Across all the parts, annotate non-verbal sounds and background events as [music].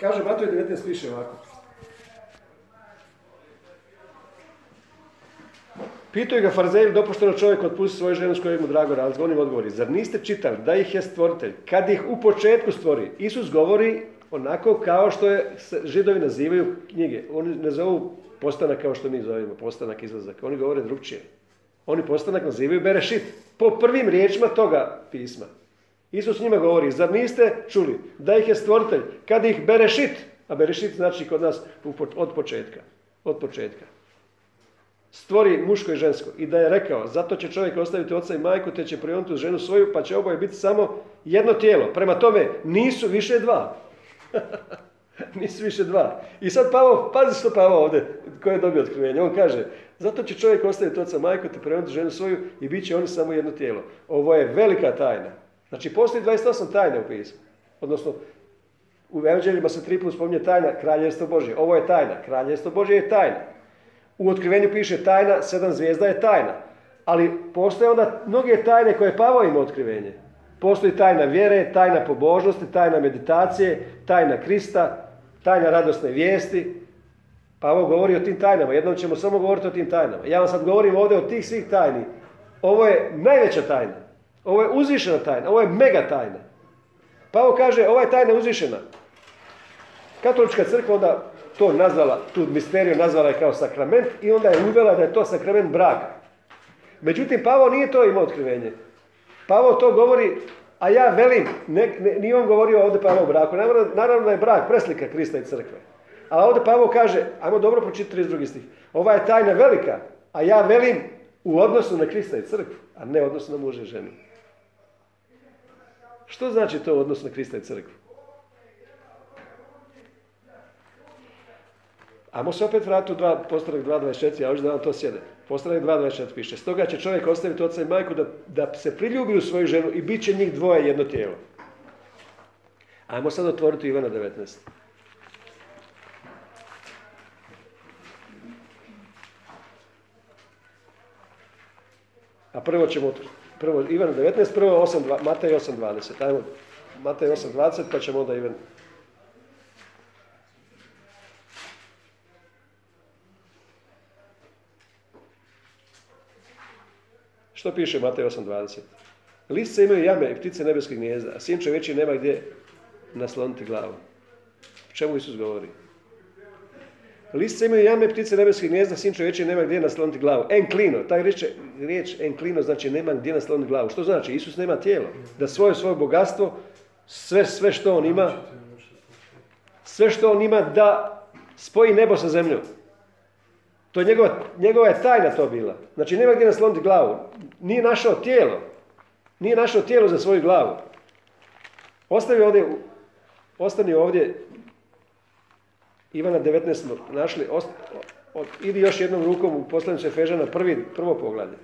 Kaže Matoj 19 piše ovako. Pitaju ga farizeji dopušteno čovjek otpusti svoju ženu s kojom mu drago razlog. On im odgovori, zar niste čitali da ih je stvoritelj, kad ih u početku stvori? Isus govori onako kao što je židovi nazivaju knjige. Oni ne zovu postanak kao što mi zovemo, postanak, izlazak. Oni govore drugčije. Oni postanak nazivaju Berešit. Po prvim riječima toga pisma. Isus njima govori, zar niste čuli da ih je stvoritelj, kad ih Berešit, a Berešit znači kod nas od početka. Od početka stvori muško i žensko i da je rekao, zato će čovjek ostaviti oca i majku, te će prionuti ženu svoju, pa će oboje biti samo jedno tijelo. Prema tome, nisu više dva. [laughs] nisu više dva. I sad Pavo, pazi što Pavo ovdje, koji je dobio otkrivenje. On kaže, zato će čovjek ostaviti oca i majku, te prionuti ženu svoju i bit će oni samo jedno tijelo. Ovo je velika tajna. Znači, postoji 28 tajna u pismu. Odnosno, u evanđeljima se tri put spominje tajna kraljevstvo Božje. Ovo je tajna. Kraljevstvo Božje je tajna. U otkrivenju piše tajna, sedam zvijezda je tajna. Ali postoje onda mnoge tajne koje Pavao ima otkrivenje. Postoji tajna vjere, tajna pobožnosti, tajna meditacije, tajna Krista, tajna radosne vijesti. Pavao govori o tim tajnama. Jednom ćemo samo govoriti o tim tajnama. Ja vam sad govorim ovdje o tih svih tajni. Ovo je najveća tajna. Ovo je uzvišena tajna. Ovo je mega tajna. Pavao kaže, ova je tajna uzvišena. Katolička crkva onda to nazvala, tu misteriju nazvala je kao sakrament i onda je uvela da je to sakrament braka. Međutim, Pavo nije to imao otkrivenje. Pavo to govori, a ja velim, ne, nije on govorio ovdje Pavo o braku. Naravno, da je brak preslika Krista i crkve. A ovdje Pavo kaže, ajmo dobro pročitati 32. stih. Ova je tajna velika, a ja velim u odnosu na Krista i crkvu, a ne u odnosu na muže i ženu. Što znači to u odnosu na Krista i crkvu? Ajmo se opet vratiti u dva, postanak 2.24, ja hoću da vam to sjede. Postanak 2.24 piše. Stoga će čovjek ostaviti oca i majku da, da se priljubi u svoju ženu i bit će njih dvoje jedno tijelo. Ajmo sad otvoriti Ivana 19. A prvo ćemo, prvo Ivan 19, prvo 8, Matej 8.20. Ajmo, Matej 8.20 pa ćemo onda Ivan Što piše Matej 8.20? Lisce imaju jame i ptice nebeskih gnijezda, a sin čovječi nema gdje nasloniti glavu. O čemu Isus govori? Lisce imaju jame, ptice nebeskih gnijezda, sin čovječi nema gdje nasloniti glavu. Enklino, taj riječ, riječ enklino znači nema gdje nasloniti glavu. Što znači? Isus nema tijelo. Da svoje svoje bogatstvo, sve, sve što on ima, sve što on ima da spoji nebo sa zemljom. To je njegova, njegova je tajna to bila. Znači nema gdje nasloniti glavu. Nije našao tijelo. Nije našao tijelo za svoju glavu. Ostavi ovdje, ostani ovdje, Ivana 19 smo našli, idi još jednom rukom u poslanicu Efežana, prvi, prvo poglavlje.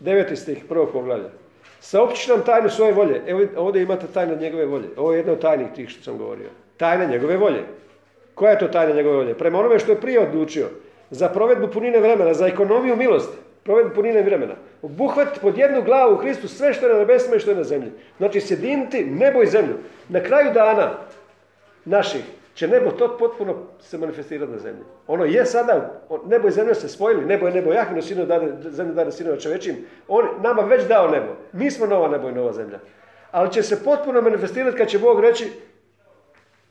Deveti stih, prvo poglavlje. Saopći nam tajnu svoje volje. Evo ovdje imate tajnu njegove volje. Ovo je jedna od tajnih tih što sam govorio. Tajna njegove volje. Koja je to tajna njegove volje? Prema onome što je prije odlučio. Za provedbu punine vremena, za ekonomiju milosti. Provedbu punine vremena. Obuhvat pod jednu glavu u Hristu sve što je na nebesima i što je na zemlji. Znači sjediniti nebo i zemlju. Na kraju dana naših će nebo to potpuno se manifestirati na zemlji. Ono je sada, nebo i zemlja se spojili, nebo je nebo Jahvino, sino dade, zemlja dade sinova čovečim. On nama već dao nebo. Mi smo nova nebo i nova zemlja. Ali će se potpuno manifestirati kad će Bog reći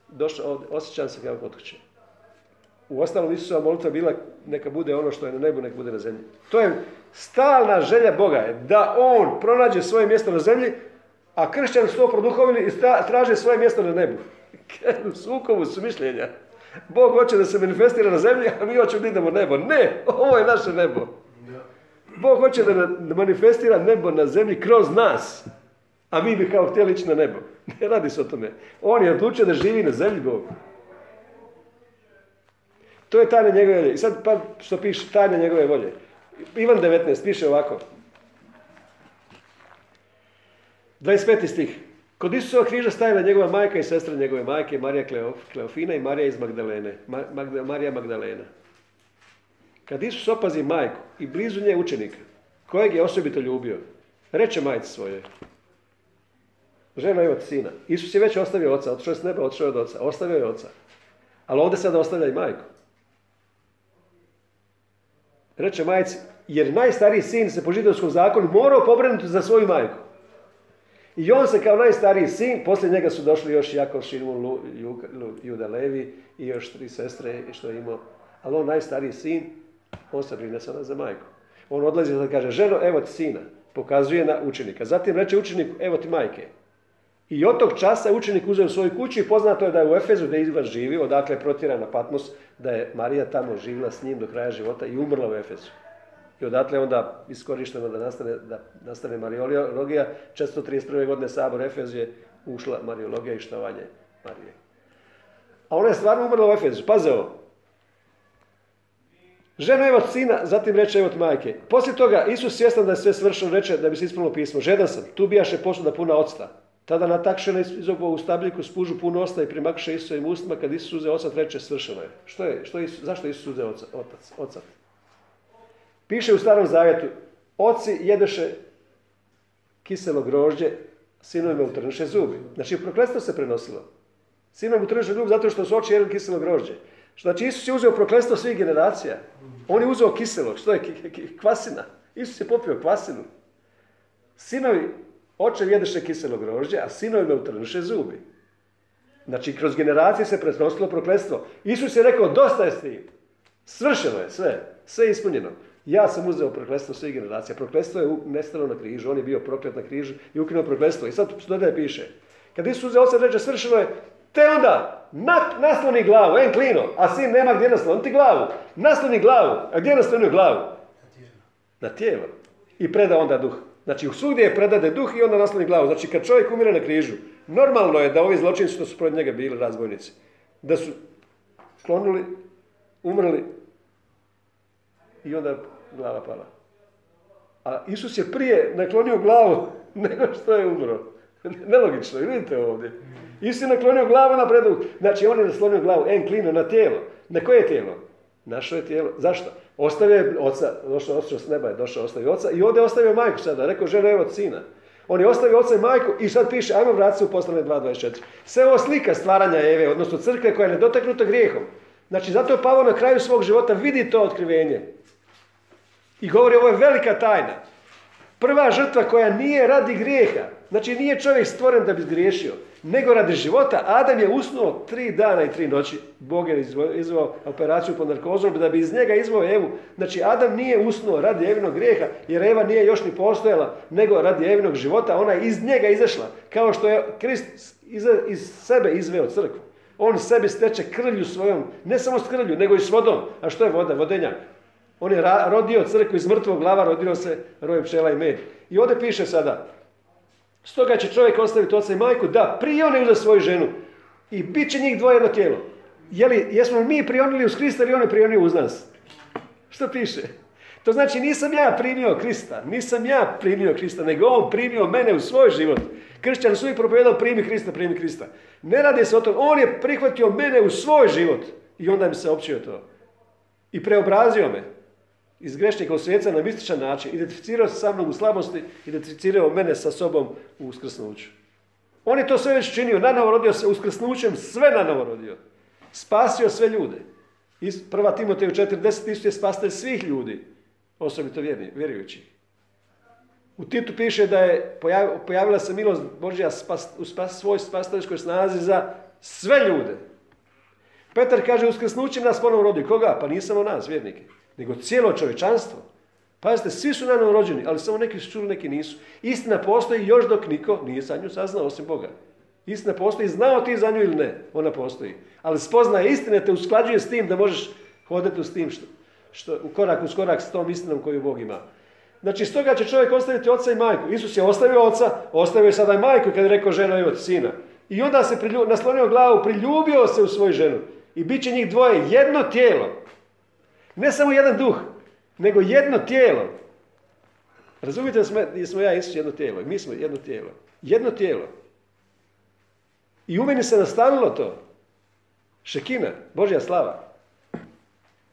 došao ovdje, osjećam se kao kod kuće. U ostalom Isusova molitva bila neka bude ono što je na nebu, neka bude na zemlji. To je stalna želja Boga je da On pronađe svoje mjesto na zemlji, a kršćani su to produhovili i traže svoje mjesto na nebu. u su mišljenja. Bog hoće da se manifestira na zemlji, a mi hoćemo da idemo nebo. Ne, ovo je naše nebo. Bog hoće da manifestira nebo na zemlji kroz nas. A mi bi kao htjeli ići na nebo. Ne radi se o tome. On je odlučio da živi na zemlji Bog. To je tajna njegove volje. I sad pa što piše tajna njegove volje. Ivan 19 piše ovako. 25. stih. Kod Isusova križa stajala njegova majka i sestra njegove majke, Marija Kleofina i Marija iz Magdalene, Marija Magdalena. Kad Isus opazi majku i blizu nje učenika, kojeg je osobito ljubio, reče majci svoje, žena evo ti sina. Isus je već ostavio oca, otišao je s neba, otišao je od oca, ostavio je oca. Ali ovdje sada ostavlja i majku. Reče majci, jer najstariji sin se po židovskom zakonu morao pobrinuti za svoju majku. I on se kao najstariji sin, poslije njega su došli još Jakov, Šimun, Juda Levi i još tri sestre što je imao. Ali on najstariji sin, on se brine sada za majku. On odlazi i kaže, ženo, evo ti sina. Pokazuje na učenika. Zatim reče učenik, evo ti majke. I od tog časa učenik uzeo svoju kuću i poznato je da je u Efezu gdje je živio, odakle je protjeran na Patmos, da je Marija tamo živjela s njim do kraja života i umrla u Efezu. I odatle onda iskorišteno da nastane, da nastane Mariologija. 431. godine sabor Efez je ušla Mariologija i štovanje Marije. A ona je stvarno umrla u Efezu. Paze ovo. Ženo evo sina, zatim reče evo majke. Poslije toga Isus svjestan da je sve svršeno, reče da bi se ispunilo pismo. Žedan sam, tu bijaše posuda puna octa. Tada natakšena iz u stabljiku spužu puno osta i primakše Isusovim ustima, kad Isus uzeo ocat reče svršeno je. Što je? Što je zašto Isus uzeo otac, ocat? Piše u starom zavjetu, oci jedeše kiselo grožđe, sinovima utrnuše zubi. Znači, prokletstvo se prenosilo. Sinovima utrnuše zubi zato što su oči jedli kiselo grožđe. Znači, Isus je uzeo prokletstvo svih generacija. On je uzeo kiselo, što je kvasina. Isus je popio kvasinu. Sinovi, oče jedeše kiselo grožđe, a sinovima utrnuše zubi. Znači, kroz generacije se prenosilo prokletstvo. Isus je rekao, dosta je s tim. Svršeno je sve. Sve je ispunjeno. Ja sam uzeo prokletstvo svih generacija. Prokletstvo je nestalo na križu. On je bio proklet na križu i ukinuo prokletstvo. I sad što da je piše. Kad Isus uzeo oca reče svršeno je, te onda nasloni glavu, en klino, a sin nema gdje nasloniti glavu. Nasloni glavu. A gdje naslonio glavu? Na tijelo. I preda onda duh. Znači, svugdje je predade duh i onda nasloni glavu. Znači, kad čovjek umire na križu, normalno je da ovi zločinci što su protiv njega bili razbojnici, da su klonuli, umrli i onda glava pala. A Isus je prije naklonio glavu [laughs] nego što je umro. Nelogično, vidite ovdje. Isus je naklonio glavu na predu. Znači, on je naslonio glavu, en klino, na tijelo. Na koje tijelo? Naše je tijelo. Zašto? Ostavio je oca, došao oca s neba je došao, ostavio oca i ovdje je ostavio majku sada. Rekao, žena evo sina. On je ostavio oca i majku i sad piše, ajmo vratiti se u poslane 2.24. Sve ovo slika stvaranja Eve, odnosno crkve koja je nedotaknuta grijehom. Znači, zato je Pavo na kraju svog života vidi to otkrivenje. I govori ovo je velika tajna. Prva žrtva koja nije radi grijeha, znači nije čovjek stvoren da bi zgriješio, nego radi života. Adam je usnuo tri dana i tri noći. Bog je izvao operaciju pod narkozom da bi iz njega izvao Evu. Znači Adam nije usnuo radi Evinog grijeha, jer Eva nije još ni postojala, nego radi Evinog života. Ona je iz njega izašla, kao što je Krist iz sebe izveo crkvu. On sebi steče krlju svojom, ne samo s krlju, nego i s vodom. A što je voda? Vodenjak. On je rodio crkvu iz mrtvog glava, rodio se roj pčela i med. I ovdje piše sada, stoga će čovjek ostaviti oca i majku, da prioni za svoju ženu i bit će njih dvoje jedno tijelo. Je jesmo mi prionili uz Krista ili on je prionio uz nas? Što piše? To znači nisam ja primio Krista, nisam ja primio Krista, nego on primio mene u svoj život. Kršćan su i propovedao primi Krista, primi Krista. Ne radi se o tom, on je prihvatio mene u svoj život i onda mi se općio to. I preobrazio me iz grešnika u na mističan način, identificirao se sa mnom u slabosti, identificirao mene sa sobom u uskrsnuću. On je to sve već činio, nanovo rodio se uskrsnućem, sve nanovo rodio. Spasio sve ljude. Prva Timoteju 40 tisuće je spastelj svih ljudi, osobito vjerujući. U Titu piše da je pojavila se milost Božja u spas, svoj spasiteljskoj snazi za sve ljude. Petar kaže, uskrsnućem nas ponovno rodi. Koga? Pa nisamo nas, vjernike nego cijelo čovječanstvo. Pazite, svi su naravno rođeni, ali samo neki su čuli, neki nisu. Istina postoji još dok niko nije za nju saznao osim Boga. Istina postoji, znao ti za nju ili ne, ona postoji. Ali spoznaje istine te usklađuje s tim da možeš hodati s tim što, što, u korak uz korak s tom istinom koju Bog ima. Znači, stoga će čovjek ostaviti oca i majku. Isus je ostavio oca, ostavio je sada i majku kad je rekao ženo i sina. I onda se naslonio glavu, priljubio se u svoju ženu. I bit će njih dvoje jedno tijelo. Ne samo jedan duh, nego jedno tijelo. Razumijete da smo, smo ja Isus jedno tijelo? Mi smo jedno tijelo. Jedno tijelo. I u meni se nastanilo to. Šekina, Božja slava.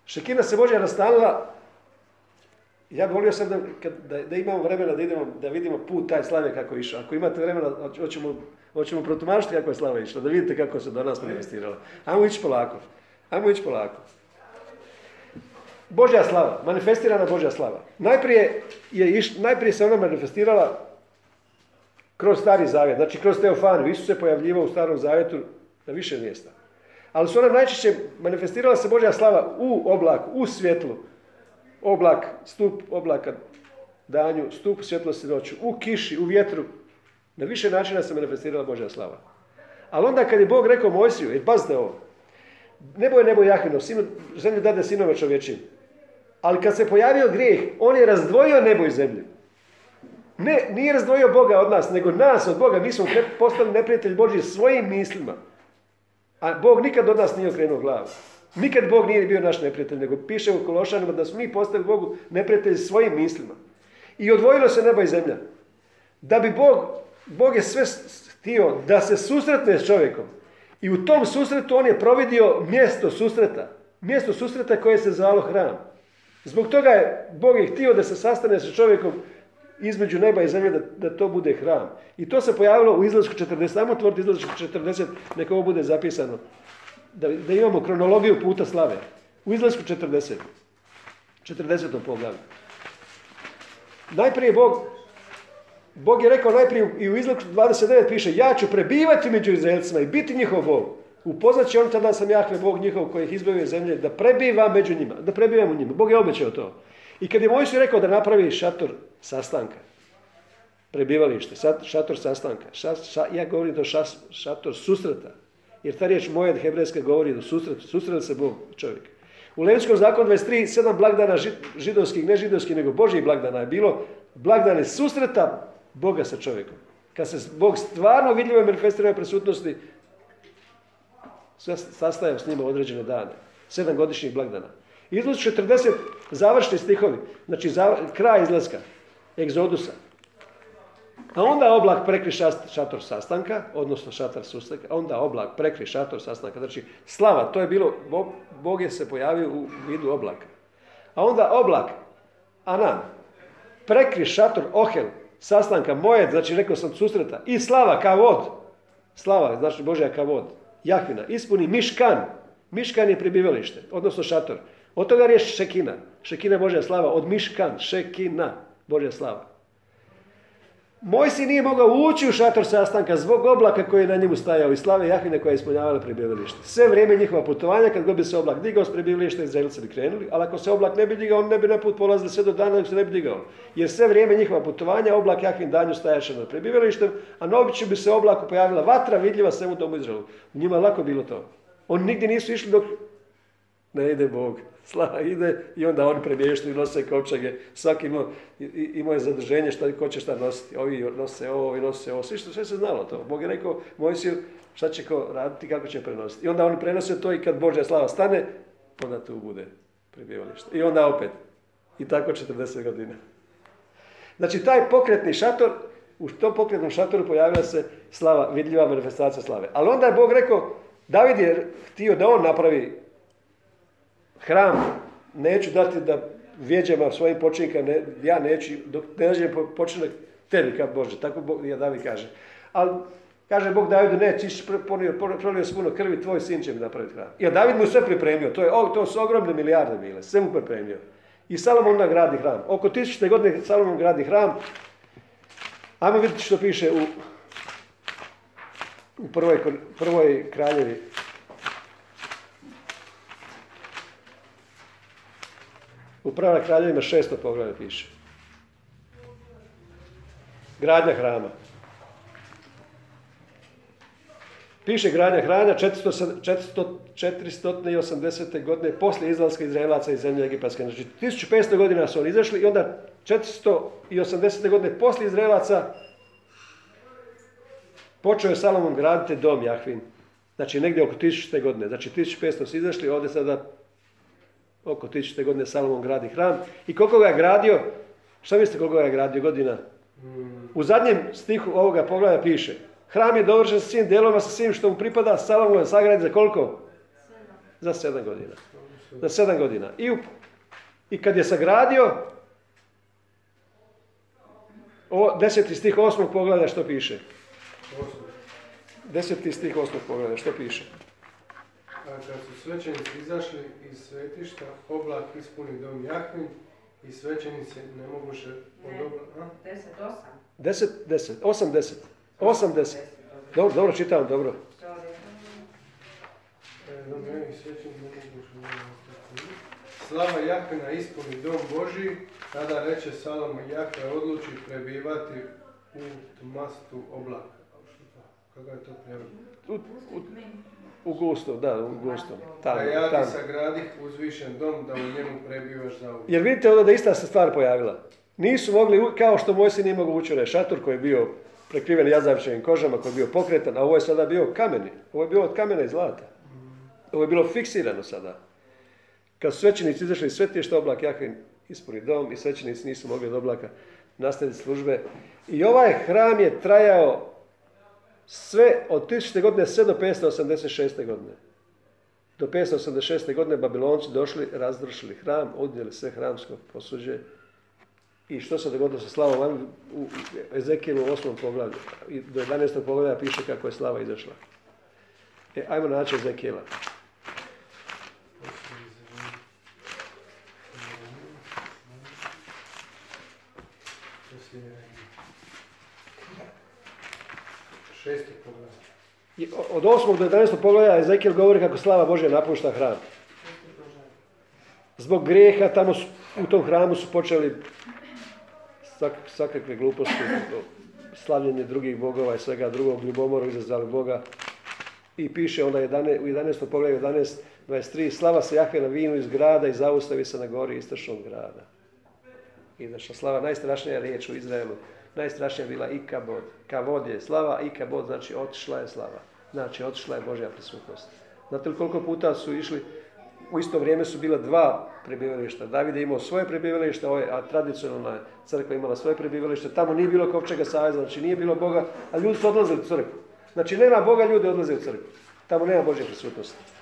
Šekina se Božja nastanila Ja bi volio sad da, da, da imamo vremena da idemo, da vidimo put taj slave kako je išao. Ako imate vremena, hoćemo, hoćemo protumačiti kako je slava išla, da vidite kako se do nas manifestirala. Ajmo ići polako. Ajmo ići polako. Božja slava, manifestirana Božja slava. Najprije, je iš, najprije se ona manifestirala kroz stari zavjet, znači kroz Teofaniju. Isus se pojavljivao u starom zavjetu na više mjesta. Ali su ona najčešće manifestirala se Božja slava u oblaku, u svjetlu. Oblak, stup oblaka danju, stup svjetlosti noću, u kiši, u vjetru. Na više načina se manifestirala Božja slava. Ali onda kad je Bog rekao Mojsiju, jer pazite ovo, nebo je nebo Jahvino, zemlju dade sinove čovječin. Ali kad se pojavio grijeh, on je razdvojio nebo i zemlju. Ne, nije razdvojio Boga od nas, nego nas od Boga. Mi smo postali neprijatelj Božji svojim mislima. A Bog nikad od nas nije okrenuo glavu. Nikad Bog nije bio naš neprijatelj, nego piše u Kološanima da smo mi postali Bogu neprijatelj svojim mislima. I odvojilo se nebo i zemlja. Da bi Bog, Bog je sve htio da se susretne s čovjekom. I u tom susretu on je providio mjesto susreta. Mjesto susreta koje se zvalo hram. Zbog toga je Bog je htio da se sastane sa čovjekom između neba i zemlje, da, da to bude hram. I to se pojavilo u izlasku 40. Samo otvoriti izlasku 40, neka ovo bude zapisano. Da, da imamo kronologiju puta slave. U izlasku 40. 40. poglavlju. Najprije Bog, Bog je rekao najprije i u izlasku 29 piše, ja ću prebivati među Izraelcima i biti njihov Bog. Upoznat će on tada sam Jahve Bog njihov koji ih izbavio zemlje, da prebiva među njima, da prebivam u njima. Bog je obećao to. I kad je Mojsiju rekao da napravi šator sastanka, prebivalište, šator sastanka, ja govorim to šator susreta, jer ta riječ moja hebrejska govori do susreta, susreta se Bog čovjek. U Levitskom zakonu 23, sedam blagdana židovskih, ne židovskih, nego Božjih blagdana je bilo blagdane susreta Boga sa čovjekom. Kad se Bog stvarno vidljivo manifestirao prisutnosti, sastajao s njima određene dane. Sedam godišnjih blagdana. Izlaz 40 završni stihovi, znači kraj izlaska, egzodusa. A onda oblak prekri šator sastanka, odnosno šator sustanka, onda oblak prekri šator sastanka. Znači slava, to je bilo, Bog je se pojavio u vidu oblaka. A onda oblak, Anan, prekri šator ohel, sastanka moje, znači rekao sam susreta, i slava kavod, slava, znači Božja kavod, Jahvina, ispuni miškan, miškan je prebivalište, odnosno šator. Od toga riječ šekina. Šekina Božja slava. Od miškan. Šekina Božja slava. Moj si nije mogao ući u šator sastanka zbog oblaka koji je na njemu stajao i slave Jahvine koja je ispunjavala prebivalište. Sve vrijeme njihova putovanja, kad god bi se oblak digao s prebivališta, Izraelci bi krenuli, ali ako se oblak ne bi digao, on ne bi na put polazili sve do dana dok se ne bi digao. Jer sve vrijeme njihova putovanja, oblak Jahvin danju stajaše nad prebivalištem, a na običaju bi se oblaku pojavila vatra vidljiva svemu domu Izraelu. U njima lako bilo to. Oni nigdje nisu išli dok ne ide Bog. Slava ide i onda oni premještaju, nose kovčage, svaki imao, imao je zadrženje šta, ko će šta nositi. Ovi nose ovo, ovi nose ovo, sve, sve se znalo to. Bog je rekao Mojsiju šta će ko raditi, kako će prenositi. I onda oni prenose to i kad Božja slava stane, onda tu bude prebivalište. I onda opet. I tako 40 godina. Znači taj pokretni šator, u tom pokretnom šatoru pojavila se slava, vidljiva manifestacija slave. Ali onda je Bog rekao, David je htio da on napravi hram neću dati da vjeđama svojim počinjika, ne, ja neću, dok ne nađe počinak tebi, kao Bože, tako Bog, ja David kaže. Ali kaže Bog Davidu, ne, ti prolio puno krvi, tvoj sin će mi napraviti hram. I David mu sve pripremio, to, je, to su ogromne milijarde bile, sve mu pripremio. I Salomon nagradi hram. Oko tisućne godine Salomon gradi hram. Ajmo vidjeti što piše u, u prvoj, prvoj kraljevi U prva kraljevima šesto poglavlje piše. Gradnja hrama. Piše gradnja hrana 480. godine poslije izlaska Izraelaca iz zemlje Egipatske. Znači 1500 godina su oni izašli i onda 480. godine poslije Izraelaca počeo je Salomon graditi dom Jahvin. Znači negdje oko 1000. godine. Znači 1500 su izašli, ovdje sada oko 1000. godine Salomon gradi hram. I koliko ga je gradio? Šta mislite koliko ga je gradio godina? U zadnjem stihu ovoga poglavlja piše Hram je dovršen sa svim dijelovima, sa svim što mu pripada, Salomon je sagradi za koliko? Za sedam godina. Za sedam godina. I, I kad je sagradio, O, deseti stih osmog pogleda što piše. Deseti stih osmog pogleda što piše. A kad su svećenici izašli iz svetišta, oblak ispuni dom Jahvin i svećenici ne moguše od Ne. obla- a? 10, 8. Deset, deset, osam, deset. Osam, deset. Dobro, dobro čitam, dobro. E, od Slava Jahvina ispuni dom Boži, tada reče Salomo Jahve odluči prebivati u tmastu oblaka. Kako je to prijevod? U, gustom, da, u gustom. A Tamo, ja ti sagradih uzvišen dom da u njemu prebivaš za uvijek. Jer vidite onda da ista se stvar pojavila. Nisu mogli, kao što Mojsij nije mogao ući u onaj šator koji je bio prekriven jazavčevim kožama, koji je bio pokretan, a ovo je sada bio kameni. Ovo je bilo od kamena i zlata. Ovo je bilo fiksirano sada. Kad su svećenici izašli iz svetišta, oblak Jahvin ispuni dom i svećenici nisu mogli od oblaka nastaviti službe. I ovaj hram je trajao sve od 1000. godine sve do 586. godine. Do 586. godine Babilonci došli, razrušili hram, odnijeli sve hramsko posuđe. I što se dogodilo sa slavom? U Ezekijelu u 8. poglavlju. Do 11. poglavlja piše kako je slava izašla. E, ajmo naći Ezekijela. Šesti o- od 8. do 11. poglavlja Ezekijel govori kako slava Božja napušta hram. Zbog grijeha tamo u tom hramu su počeli svakakve gluposti, slavljenje drugih bogova i svega drugog, ljubomoru izazvali Boga. I piše onda 11, u 11. poglavlju 11, 23, slava se Jahve na vinu iz grada i zaustavi se na gori istočnog grada. I znači slava, najstrašnija riječ u Izraelu, najstrašnija bila ikabod. Kavod je slava, ikabod znači otišla je slava. Znači otišla je Božja prisutnost. Znate li koliko puta su išli, u isto vrijeme su bila dva prebivališta. David je imao svoje prebivalište, a tradicionalna crkva imala svoje prebivalište. Tamo nije bilo kovčega saveza, znači nije bilo Boga, a ljudi su odlazili u crkvu. Znači nema Boga, ljudi odlaze u crkvu. Tamo nema Božje prisutnosti.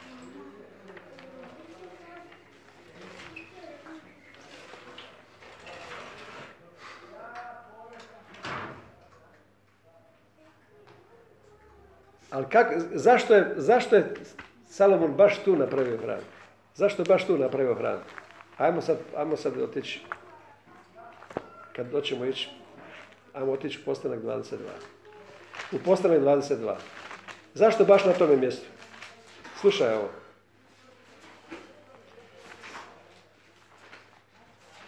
Ali kak, zašto, je, zašto je Salomon baš tu napravio hram? Zašto je baš tu napravio hram? Ajmo sad, ajmo sad otići, kad doćemo ići, ajmo otići u postanak 22. U postanak 22. Zašto baš na tome mjestu? Slušaj ovo.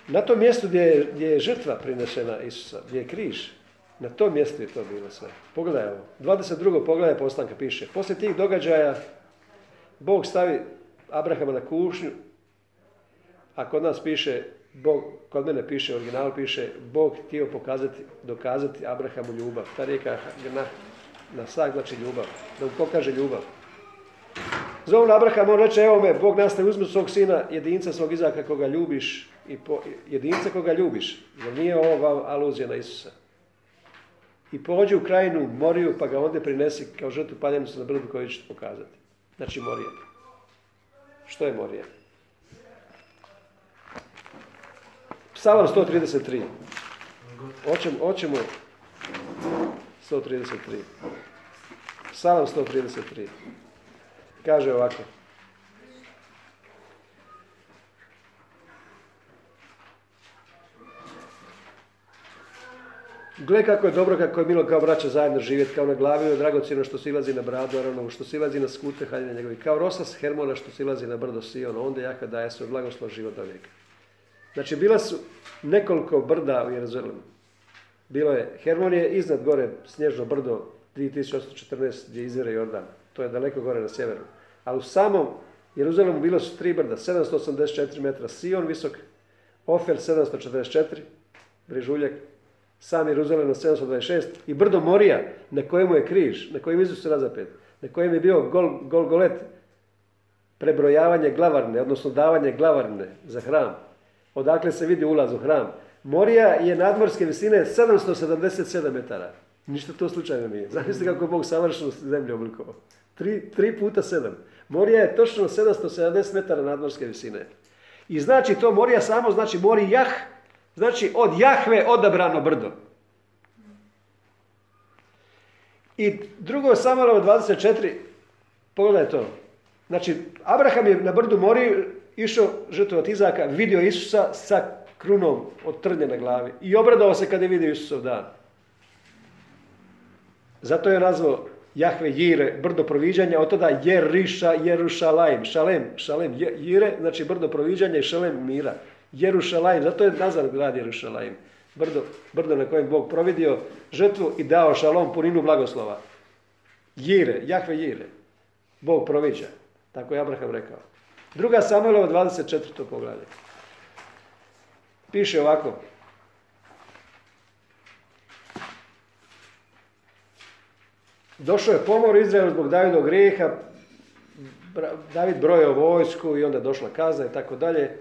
Na tom mjestu gdje je, gdje je žrtva prinešena Isusa, gdje je križ, na tom mjestu je to bilo sve. Pogledaj ovo. 22. poglavlje postanka piše. Poslije tih događaja Bog stavi Abrahama na kušnju, a kod nas piše, Bog, kod mene piše, u originalu piše, Bog htio pokazati, dokazati Abrahamu ljubav. Ta rijeka na, na sak znači ljubav, da mu pokaže ljubav. Zovu na Abraham, on reče, evo me, Bog nastaje uzme svog sina, jedinca svog Izaka koga ljubiš, i po, jedinca koga ljubiš, jer nije ovo aluzija na Isusa. I pođi u krajinu Moriju, pa ga onda prinesi kao žrtvu paljenicu na brdu koju ću ti pokazati. Znači Morija. Što je Morija? Psalam 133. Hoćemo, hoćemo 133. Psalam 133. Kaže ovako. Gle kako je dobro, kako je milo kao braća zajedno živjeti, kao na glavi je dragocjeno što silazi na bradu Aronovu, što silazi na skute haljine njegovi, kao rosa s Hermona što silazi na brdo Sion, onda jaka daje svoj blagoslov život do vijeka. Znači, bila su nekoliko brda u Jeruzalemu. Bilo je, Hermon je iznad gore snježno brdo 2814 gdje izvire Jordan. To je daleko gore na sjeveru. Ali u samom Jeruzalemu bilo su tri brda, 784 metra Sion visok, Ofer 744, Brižuljak, sam Jeruzalem na 726 i brdo Morija na kojemu je križ, na kojem Isus razapet, na kojem je bio gol, Golgolet, prebrojavanje glavarne, odnosno davanje glavarne za hram. Odakle se vidi ulaz u hram. Morija je nadmorske visine 777 metara. Ništa to slučajno nije. Zamislite kako je Bog savršeno zemlju oblikovao. Tri, tri puta sedam. Morija je točno 770 metara nadmorske visine. I znači to Morija samo, znači Mori Jah, znači od Jahve odabrano brdo. I drugo Samuelovo 24, pogledaj to. Znači, Abraham je na brdu Mori išao žrtvovat Izaka, vidio Isusa sa krunom od trnje na glavi. I obradao se kada je vidio Isusov dan. Zato je nazvao Jahve Jire, brdo proviđanja, od tada Jeriša, Jerušalajm, Šalem, Šalem, Jire, znači brdo proviđanja i Šalem mira. Jerušalajm, zato je nazvan grad Jerušalajm. Brdo, brdo na kojem Bog providio žrtvu i dao šalom puninu blagoslova. Jire, Jahve Jire. Bog proviđa. Tako je Abraham rekao. Druga Samuelova 24. poglavlje. Piše ovako. Došao je pomor Izraelu zbog Davidog grijeha, David brojao vojsku i onda došla kazna i tako dalje.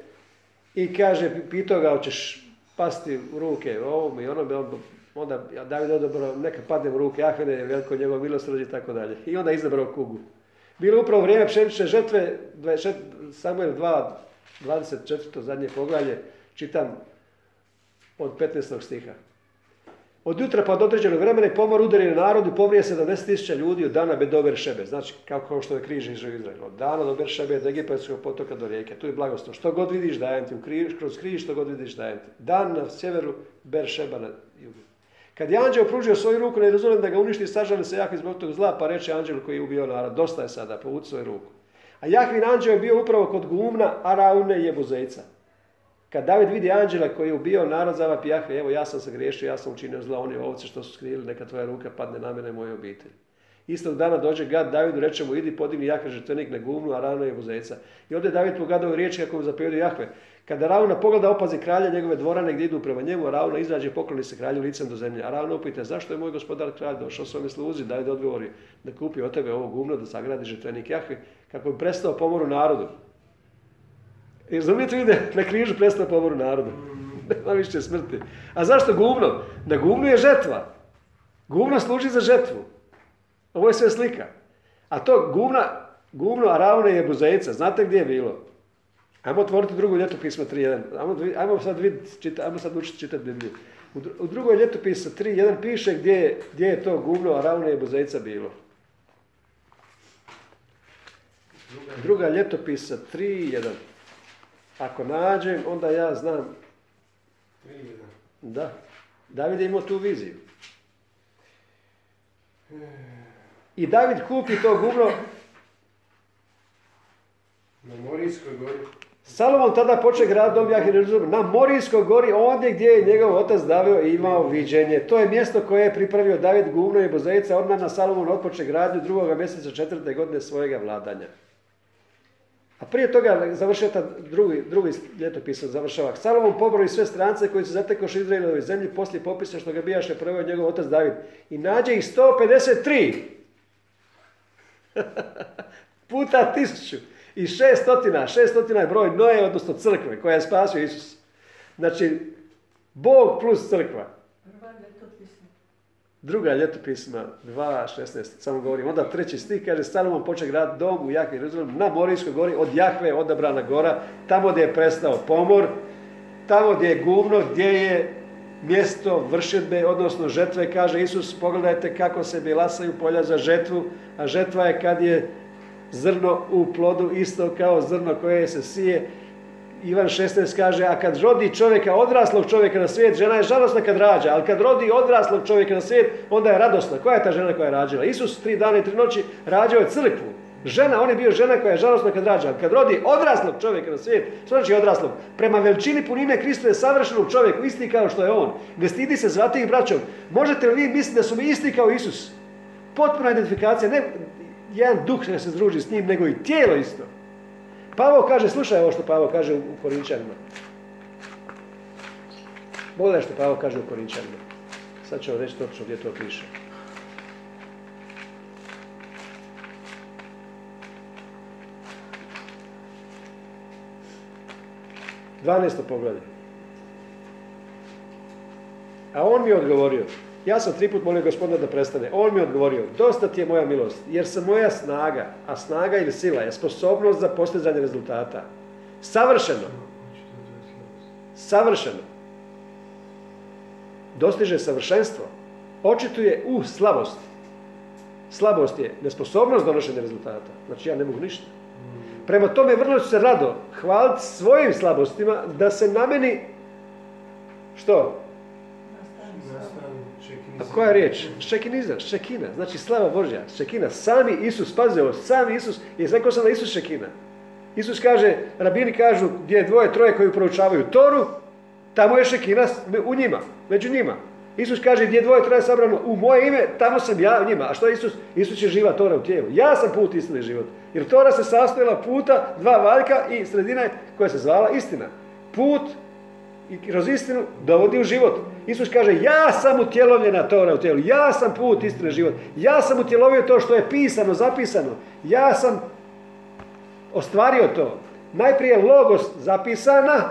I kaže, pitao ga, hoćeš pasti u ruke ovom i onom, onda David odabrao, neka padne u ruke Ahvene, veliko njegov milosrđe i tako dalje. I onda izabrao kugu. Bilo upravo vrijeme pšenične žetve, Samuel 2, 24. zadnje poglavlje, čitam od 15. stiha. Od jutra pa do određenog vremena i pomor udari na narod i povrije 70.000 ljudi od dana be šebe. Znači, kako što je križ iz Izraela. Od dana do Beršebe, od Egipatskog potoka do rijeke. Tu je blagoslov. Što god vidiš dajem ti, u križ, kroz križ što god vidiš dajem ti. Dan na sjeveru, Beršeba na jugu. Kad je anđeo pružio svoju ruku, ne razumijem da ga uništi, sažali se Jahvi zbog tog zla, pa reče anđelu koji je ubio narod, dosta je sada, povuci svoju ruku. A Jahvin anđeo je bio upravo kod gumna Araune Jebuzejca. Kad David vidi anđela koji je ubio narod zavapi Jahve, evo ja sam se griješio, ja sam učinio zla, oni ovce što su skrivili, neka tvoja ruka padne na mene moje obitelji. Istog dana dođe gad Davidu, reče mu, idi podigni Jahve žrtvenik na gumnu, a rano je buzeca. I ovdje David pogadao riječ kako mu zapovjedio Jahve. Kada Rauna pogleda opazi kralja njegove dvorane gdje idu prema njemu, a Rauna izađe pokloni se kralju licem do zemlje. A Rauna upita, zašto je moj gospodar kralj došao svome sluzi? David odgovori, da kupi od tebe ovo gumno, da sagradi žrtvenik Jahve, kako bi prestao pomoru narodu. I razumijete vi na križu prestao pomoru narodu? Nema više smrti. A zašto gumno? Da gumno je žetva. Gumno služi za žetvu. Ovo je sve slika. A to gumna, gumno Araune je buzejca. Znate gdje je bilo? Ajmo otvoriti drugo ljetopismo 3.1. Ajmo, ajmo sad vidjeti, ajmo sad učiti čitati Bibliju. U, u drugoj ljetopisu 3.1 piše gdje, gdje je to gumno Araune je buzejca bilo. Druga ljetopisa 3.1. Ako nađem, onda ja znam. Da. David je imao tu viziju. I David kupi to gumno na Morijskoj gori. Salomon tada poče grad dom na Morijskoj gori, ondje gdje je njegov otac Davio i imao viđenje. To je mjesto koje je pripravio David Gumno i Bozejica, odmah na Salomon otpoče gradnju drugoga mjeseca četvrte godine svojega vladanja. A prije toga završava ta drugi, drugi ljetopis završava. Salomon pobroji sve strance koji su zatekoš Izraelovoj zemlji poslije popisa što ga bijaše prvo njegov otac David. I nađe ih 153. [laughs] Puta tisuću. I šestotina. Šestotina je broj Noje, odnosno crkve koja je spasio Isus. Znači, Bog plus crkva. Druga ljetopisma, 2.16, samo govorim. Onda treći stih kaže, Salomon poče grad dom u Jahve Jeruzalem, na Morijskoj gori, od Jahve odabrana gora, tamo gdje je prestao pomor, tamo gdje je guvno, gdje je mjesto vršetbe, odnosno žetve, kaže Isus, pogledajte kako se bilasaju polja za žetvu, a žetva je kad je zrno u plodu, isto kao zrno koje se sije, Ivan 16 kaže, a kad rodi čovjeka, odraslog čovjeka na svijet, žena je žalosna kad rađa, ali kad rodi odraslog čovjeka na svijet, onda je radosna. Koja je ta žena koja je rađala? Isus tri dana i tri noći rađao je crkvu. Žena, on je bio žena koja je žalosna kad rađa, ali kad rodi odraslog čovjeka na svijet, što znači odraslog? Prema veličini punine Krista je savršenog čovjeku, isti kao što je on. Ne stidi se zvati ih braćom. Možete li vi misliti da su mi isti kao Isus? Potpuna identifikacija, ne jedan duh ne se združi s njim, nego i tijelo isto. Pavo kaže, slušaj ovo što Pavo kaže u Korinčanima. Pogledaj što Pavo kaže u Korinčanima. Sad ću vam reći točno gdje to piše. Dvanesto poglavlje. A on mi je odgovorio, ja sam tri put molio gospodina da prestane. On mi je odgovorio, dosta ti je moja milost, jer se moja snaga, a snaga ili sila je sposobnost za postizanje rezultata. Savršeno. Savršeno. Dostiže savršenstvo. Očituje u slabosti. Slabost je nesposobnost donošenja rezultata. Znači ja ne mogu ništa. Prema tome vrlo ću se rado hvaliti svojim slabostima da se na meni što? A koja je riječ? Šekiniza, šekina, znači slava Božja, šekina. Sami Isus, pazi ovo, sami Isus, je rekao sam da Isus šekina. Isus kaže, rabini kažu gdje je dvoje, troje koji proučavaju Toru, tamo je šekina u njima, među njima. Isus kaže gdje je dvoje, troje sabrano u moje ime, tamo sam ja u njima. A što je Isus? Isus je živa Tora u tijelu. Ja sam put istine život. Jer Tora se sastojila puta, dva valjka i sredina koja se zvala istina. Put i kroz istinu dovodi u život. Isus kaže, ja sam utjelovljena Tora u tijelu, ja sam put, istine, život. Ja sam utjelovio to što je pisano, zapisano. Ja sam ostvario to. Najprije logos zapisana,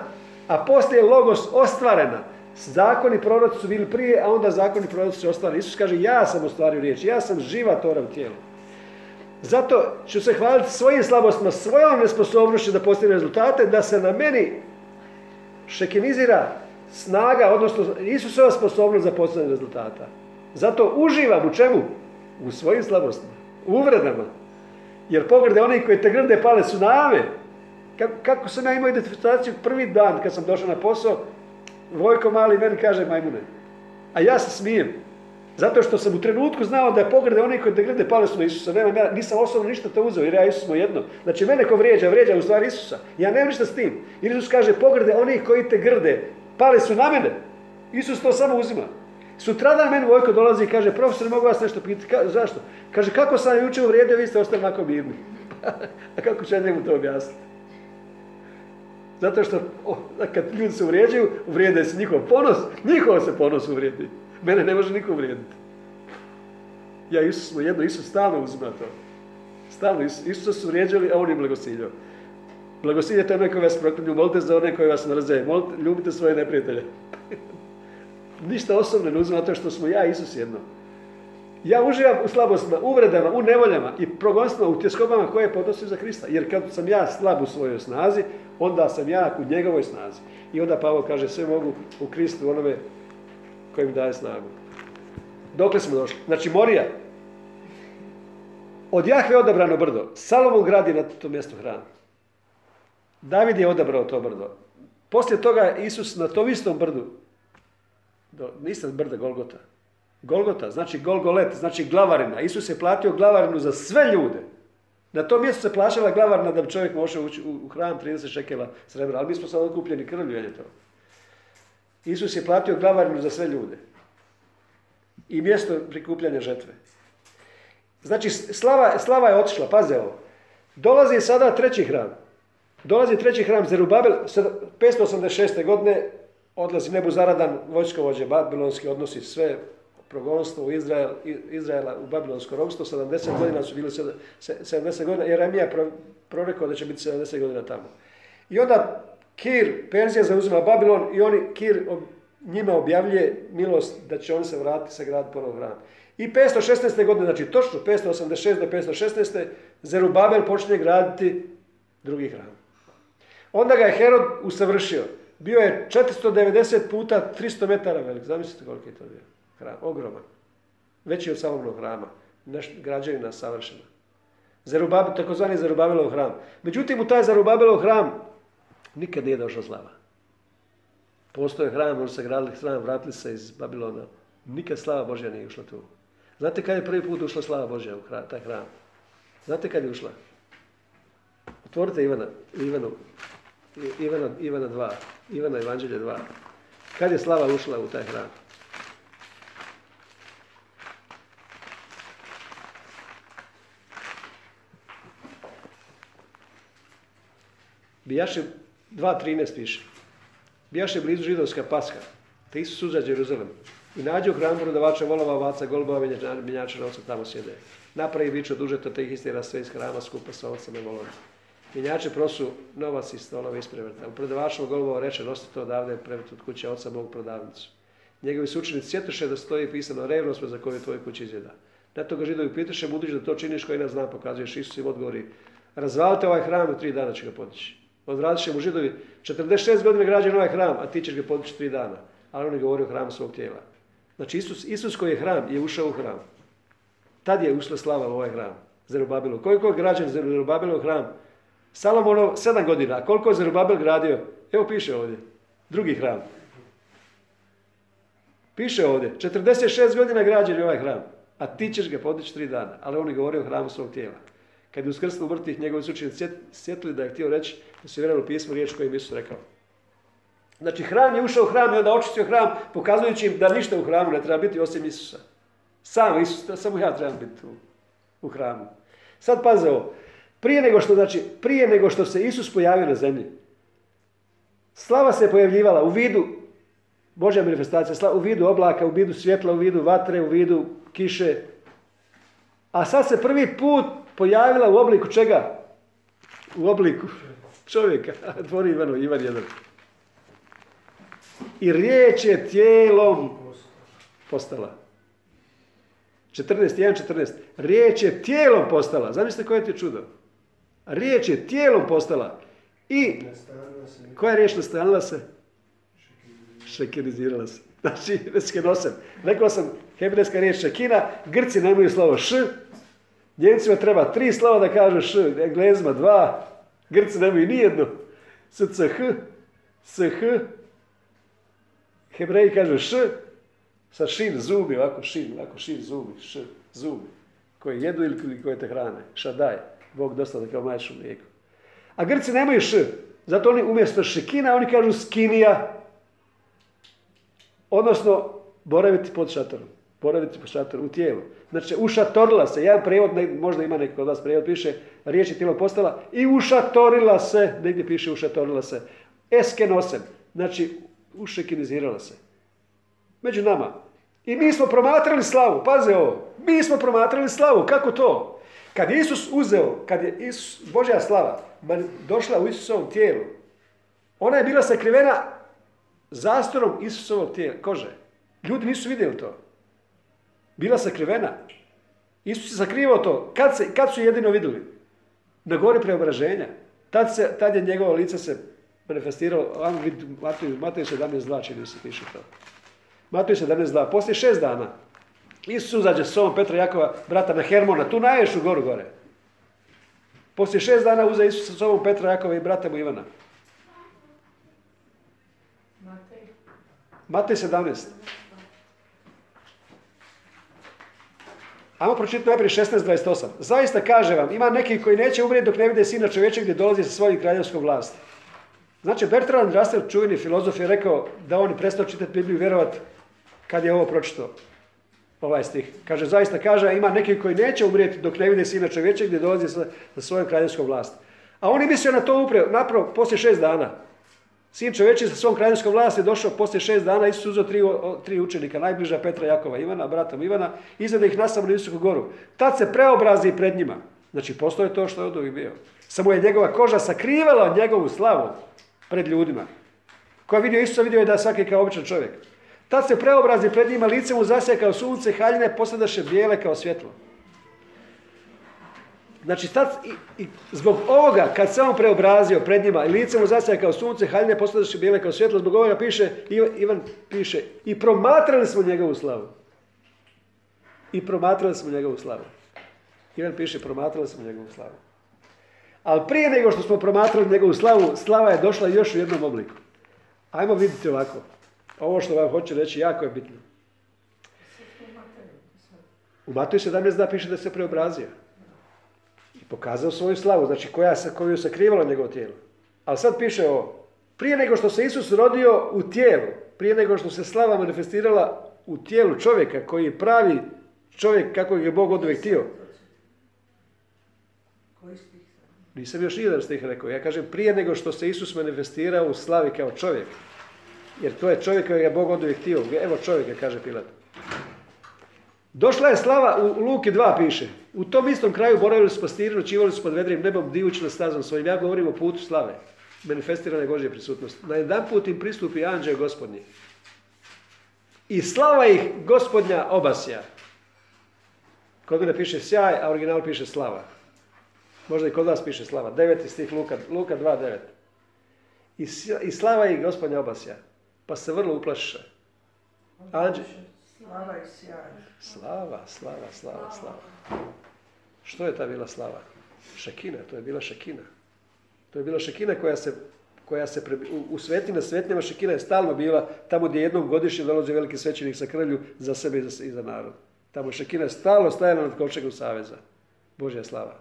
a poslije logos ostvarena. Zakoni proroci su bili prije, a onda zakoni proroci su ostvareni. Isus kaže, ja sam ostvario riječ, ja sam živa Tora u tijelu. Zato ću se hvaliti svojim slabostima, svojom nesposobnošću da postigne rezultate, da se na meni šekinizira snaga, odnosno Isusova sposobnost za postizanje rezultata. Zato uživam u čemu? U svojim slabostima, u uvredama. Jer pogrde oni koji te grde pale su nave. Kako, kako sam ja imao identifikaciju prvi dan kad sam došao na posao, Vojko mali meni kaže majmune. A ja se smijem. Zato što sam u trenutku znao da je pogrde oni koji te grde pale su na Isusa. Nema, ja nisam osobno ništa to uzeo jer ja Isus smo jedno. Znači mene ko vrijeđa, vrijeđa u stvari Isusa. Ja nemam ništa s tim. Isus kaže pogrde oni koji te grde pale su na mene. Isus to samo uzima. Sutradan meni Vojko dolazi i kaže, profesor, mogu vas nešto pitati? zašto? Kaže, kako sam jučer uvrijedio, vi ste ostali onako mirni. [laughs] A kako ću ja njemu to objasniti? Zato što kad ljudi se uvrijeđuju, uvrijede se njihov ponos, njihov se ponos uvrijedi. Mene ne može niko uvrijediti. Ja Isus smo jedno, Isus stalno uzima to. Stalno, Isus, su uvrijeđali, a on je blagosiljao. Blagosilje to je onaj koji vas proklinju, molite za one koji vas mrze, molite, ljubite svoje neprijatelje. [laughs] Ništa osobno ne uzima to što smo ja Isus jedno. Ja uživam u slabostima, uvredama, u nevoljama i progonstvima, u tjeskobama koje podnosim za Krista. Jer kad sam ja slab u svojoj snazi, onda sam jak u njegovoj snazi. I onda Pavao kaže sve mogu u Kristu onome koji mi daje snagu. Dokle smo došli? Znači Morija. Od Jahve odabrano brdo. Salomon gradi na tom mjestu hran. David je odabrao to brdo. Poslije toga Isus na tom istom brdu, nisam brda Golgota, Golgota, znači Golgolet, znači glavarina. Isus je platio glavarinu za sve ljude. Na tom mjestu se plaćala glavarina da bi čovjek mošao ući u hram 30 šekela srebra, ali mi smo sad okupljeni krvlju, je to. Isus je platio glavarinu za sve ljude. I mjesto prikupljanja žetve. Znači, slava, slava je otišla, paze ovo. Dolazi sada treći hram. Dolazi treći hram Zerubabel, 586. godine odlazi Nebuzaradan, vojskovođe, babilonski odnosi sve progonstvo u Izrael, Izraela u Babilonsko robstvo, 70 godina su bili 70 godina, Jeremija pro, prorekao da će biti 70 godina tamo. I onda Kir, Perzija zauzima Babilon i oni, Kir njima objavljuje milost da će oni se vratiti sa grad ponovno hram. I 516. godine, znači točno 586. do 516. Zerubabel počinje graditi drugi hram. Onda ga je Herod usavršio. Bio je 490 puta 300 metara velik. Zamislite koliko je to bio hram, ogroman. Veći od samog hrama. Neš, građevina savršena. Zerubabel, takozvani Zerubabelov hram. Međutim, u taj Zerubabelov hram nikad nije došla slava. Postoje hram, možda se gradili hram, vratili se iz Babilona. Nikad slava Božja nije ušla tu. Znate kad je prvi put ušla slava Božja u taj hram? Znate kad je ušla? Otvorite Ivana, Ivanu, Ivana, Ivana 2, Ivana Evanđelje 2. Kad je slava ušla u taj hram? Bijaše 2.13 piše. Bijaše blizu židovska paska, te Isus uzađe Jeruzalem. I nađu u hramu prodavača volova, ovaca, golubova, minjača novca tamo sjede. Napravi biću dužeta te ih istira sve iz hrama skupa sa ovcama i volovima. Minjači prosu novac iz stolova isprevrta. U prodavačom golubova reče, nosite to odavde prevrtu od kuće oca mog prodavnicu. Njegovi su učenici sjetoše da stoji pisano revno smo za koju tvoj kući izjeda. Na to ga židovi pitaše, budući da to činiš koji nas zna, pokazuješ Isus im odgovori, razvalite ovaj hram u tri dana će ga podići. Odradit će mu židovi 46 godina građen ovaj hram, a ti ćeš ga podići tri dana. Ali on je govorio o hramu svog tijela. Znači Isus, Isus koji je hram je ušao u hram. Tad je ušla slava u ovaj hram, Zerubabilu. Koliko je građan Zerubabilov hram? Salomonov sedam godina. A koliko je Zerubabel gradio? Evo piše ovdje. Drugi hram. Piše ovdje. 46 godina građen je ovaj hram. A ti ćeš ga podići tri dana. Ali on je govorio o hramu svog tijela. Kad je uskrsnuo mrtvih, njegovi su učenici sjetili da je htio reći su vjerovali u pismo riječ koju Isus rekao. Znači, hram je ušao u hram i onda očistio hram, pokazujući im da ništa u hramu ne treba biti osim Isusa. Samo Isus, samo ja trebam biti u, u hramu. Sad paze ovo. Prije nego što, znači, prije nego što se Isus pojavio na zemlji, slava se pojavljivala u vidu Božja manifestacija, u vidu oblaka, u vidu svjetla, u vidu vatre, u vidu kiše. A sad se prvi put pojavila u obliku čega? U obliku čovjeka. Tvori Ivano, Ivan jedan. I riječ je tijelom postala. 14, 1, 14. Riječ je tijelom postala. Zamislite koje je ti čudo. Riječ je tijelom postala. I koja je riječ nastanila se? Šekirizirala se. Znači, nosem. Rekao sam, hebrejska riječ šekina, Grci nemaju slovo š, Njemcima treba tri slova da kažu š, Englezima dva, Grci nemaju nijedno. SCH, SH, Hebreji kažu š, sa šin, zubi, ovako šin, ovako šin, zubi, š, zubi. Koji jedu ili koji te hrane. Šadaj. Bog dosta kao majšu mlijeko. A Grci nemaju š. Zato oni umjesto šekina, oni kažu skinija. Odnosno, boraviti pod šatorom. Pod šatorom, u tijelu. Znači, ušatorila se. Jedan prijevod, možda ima neko od vas prijevod, piše riječ je tijelo postala i ušatorila se. Negdje piše ušatorila se. Eskenosem. Znači, ušekinizirala se. Među nama. I mi smo promatrali slavu. Paze ovo. Mi smo promatrali slavu. Kako to? Kad je Isus uzeo, kad je Isus, Božja slava došla u Isusovom tijelu, ona je bila sakrivena zastorom Isusovog tijela, kože. Ljudi nisu vidjeli to. Bila sakrivena. Isus je sakrivao to. Kad, se, kad su jedino vidjeli? Na gori preobraženja. Tad, se, tad je njegovo lice se manifestiralo. Matej, Matej 17.2 čini se piše to. Matej 17.2. Poslije šest dana Isus uzađe s sobom Petra Jakova, brata na Hermona, tu u goru gore. Poslije šest dana uze Isus sa sobom Petra Jakova i brata mu Ivana. Matej 17. Ajmo pročitati najprije 16.28. Zaista kaže vam, ima neki koji neće umrijeti dok ne vide sina čovječeg gdje dolazi sa svojim kraljevskom vlasti. Znači, Bertrand Russell, čuveni filozof, je rekao da on prestao čitati Bibliju i vjerovati kad je ovo pročitao ovaj stih. Kaže, zaista kaže, ima neki koji neće umrijeti dok ne vide sina čovječeg gdje dolazi sa, sa svojom kraljevskom vlasti. A on je mislio na to upravo, napravo, poslije šest dana. Sin čovječi sa svom kraljevskom vlasti došao poslije šest dana, Isus uzeo tri, tri učenika, najbliža Petra, Jakova, Ivana, bratom Ivana, izvede ih na na visoku goru. Tad se preobrazi pred njima. Znači, postoje to što je od bio. Samo je njegova koža sakrivala njegovu slavu pred ljudima. Ko je vidio Isusa, vidio je da je svaki kao običan čovjek. Tad se preobrazi pred njima, lice mu zasje kao sunce, haljine posadaše bijele kao svjetlo. Znači, tad, i, zbog ovoga, kad se on preobrazio pred njima, i lice mu zasje kao sunce, haljine posadaše bijele kao svjetlo, zbog ovoga piše, Ivan piše, i promatrali smo njegovu slavu. I promatrali smo njegovu slavu. Ivan piše, promatrali smo njegovu slavu. Ali prije nego što smo promatrali njegovu slavu, slava je došla još u jednom obliku. Ajmo vidjeti ovako. Ovo što vam hoću reći jako je bitno. U Matoju 17 da piše da se preobrazio. Pokazao svoju slavu, znači koja se, koju je sakrivalo njegovo tijelo. Ali sad piše ovo. Prije nego što se Isus rodio u tijelu, prije nego što se slava manifestirala u tijelu čovjeka koji je pravi čovjek kako je Bog od uvijek htio. Nisam još jedan stih rekao. Ja kažem prije nego što se Isus manifestirao u slavi kao čovjek. Jer to je čovjek kojeg je Bog od uvijek. Evo čovjeka, kaže Pilat. Došla je slava, u Luki 2 piše. U tom istom kraju boravili su pastiri, noćivali su pod vedrim nebom, divući na stazom svojim. Ja govorim o putu slave. Manifestirane Božje prisutnosti. Na jedan put im pristupi anđeo gospodnji. I slava ih gospodnja obasja. Kod mene piše sjaj, a original piše slava. Možda i kod vas piše slava. Deveti stih Luka, Luka 2.9. I, slava ih gospodnja obasja pa se vrlo uplaše. Anđe, Slava i sjaj. Slava, slava, slava, slava. Što je ta bila slava? Šekina, to je bila šekina. To je bila šekina koja se, koja se pre- u, u svetima, svetnjama šekina je stalno bila tamo gdje jednom godišnje dolazi veliki svećenik sa krlju za sebe i za, i za narod. Tamo šekina je stalno stajala nad kovčegom saveza. Božja slava.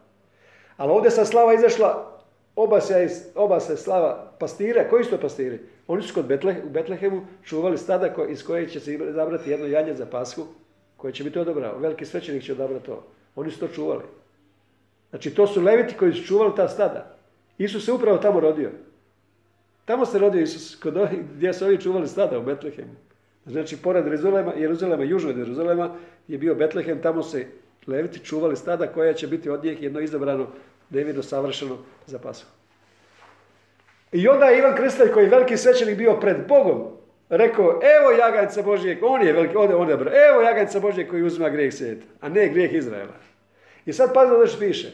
Ali ovdje sa slava izašla oba se, oba se slava pastira. Koji su to pastiri? Oni su kod Betle, u Betlehemu čuvali stada ko- iz koje će se izabrati jedno janje za pasku koje će biti odabrao. Veliki svećenik će odabrati to. Oni su to čuvali. Znači to su leviti koji su čuvali ta stada. Isus se upravo tamo rodio. Tamo se rodio Isus, kod ovih gdje su ovi čuvali stada u Betlehemu. Znači, pored Jeruzalema, Jeruzalema, južno od Jeruzalema je bio Betlehem, tamo se leviti čuvali stada koja će biti od njih jedno izabrano, nevidno savršeno za pasku. I onda je Ivan Krstitelj koji je veliki svećenik bio pred Bogom, rekao, evo jaganjca Božijeg, on je veliki, on je, dobro, evo jaganjca Božijeg koji uzima grijeh svijeta, a ne grijeh Izraela. I sad pazite ono što piše.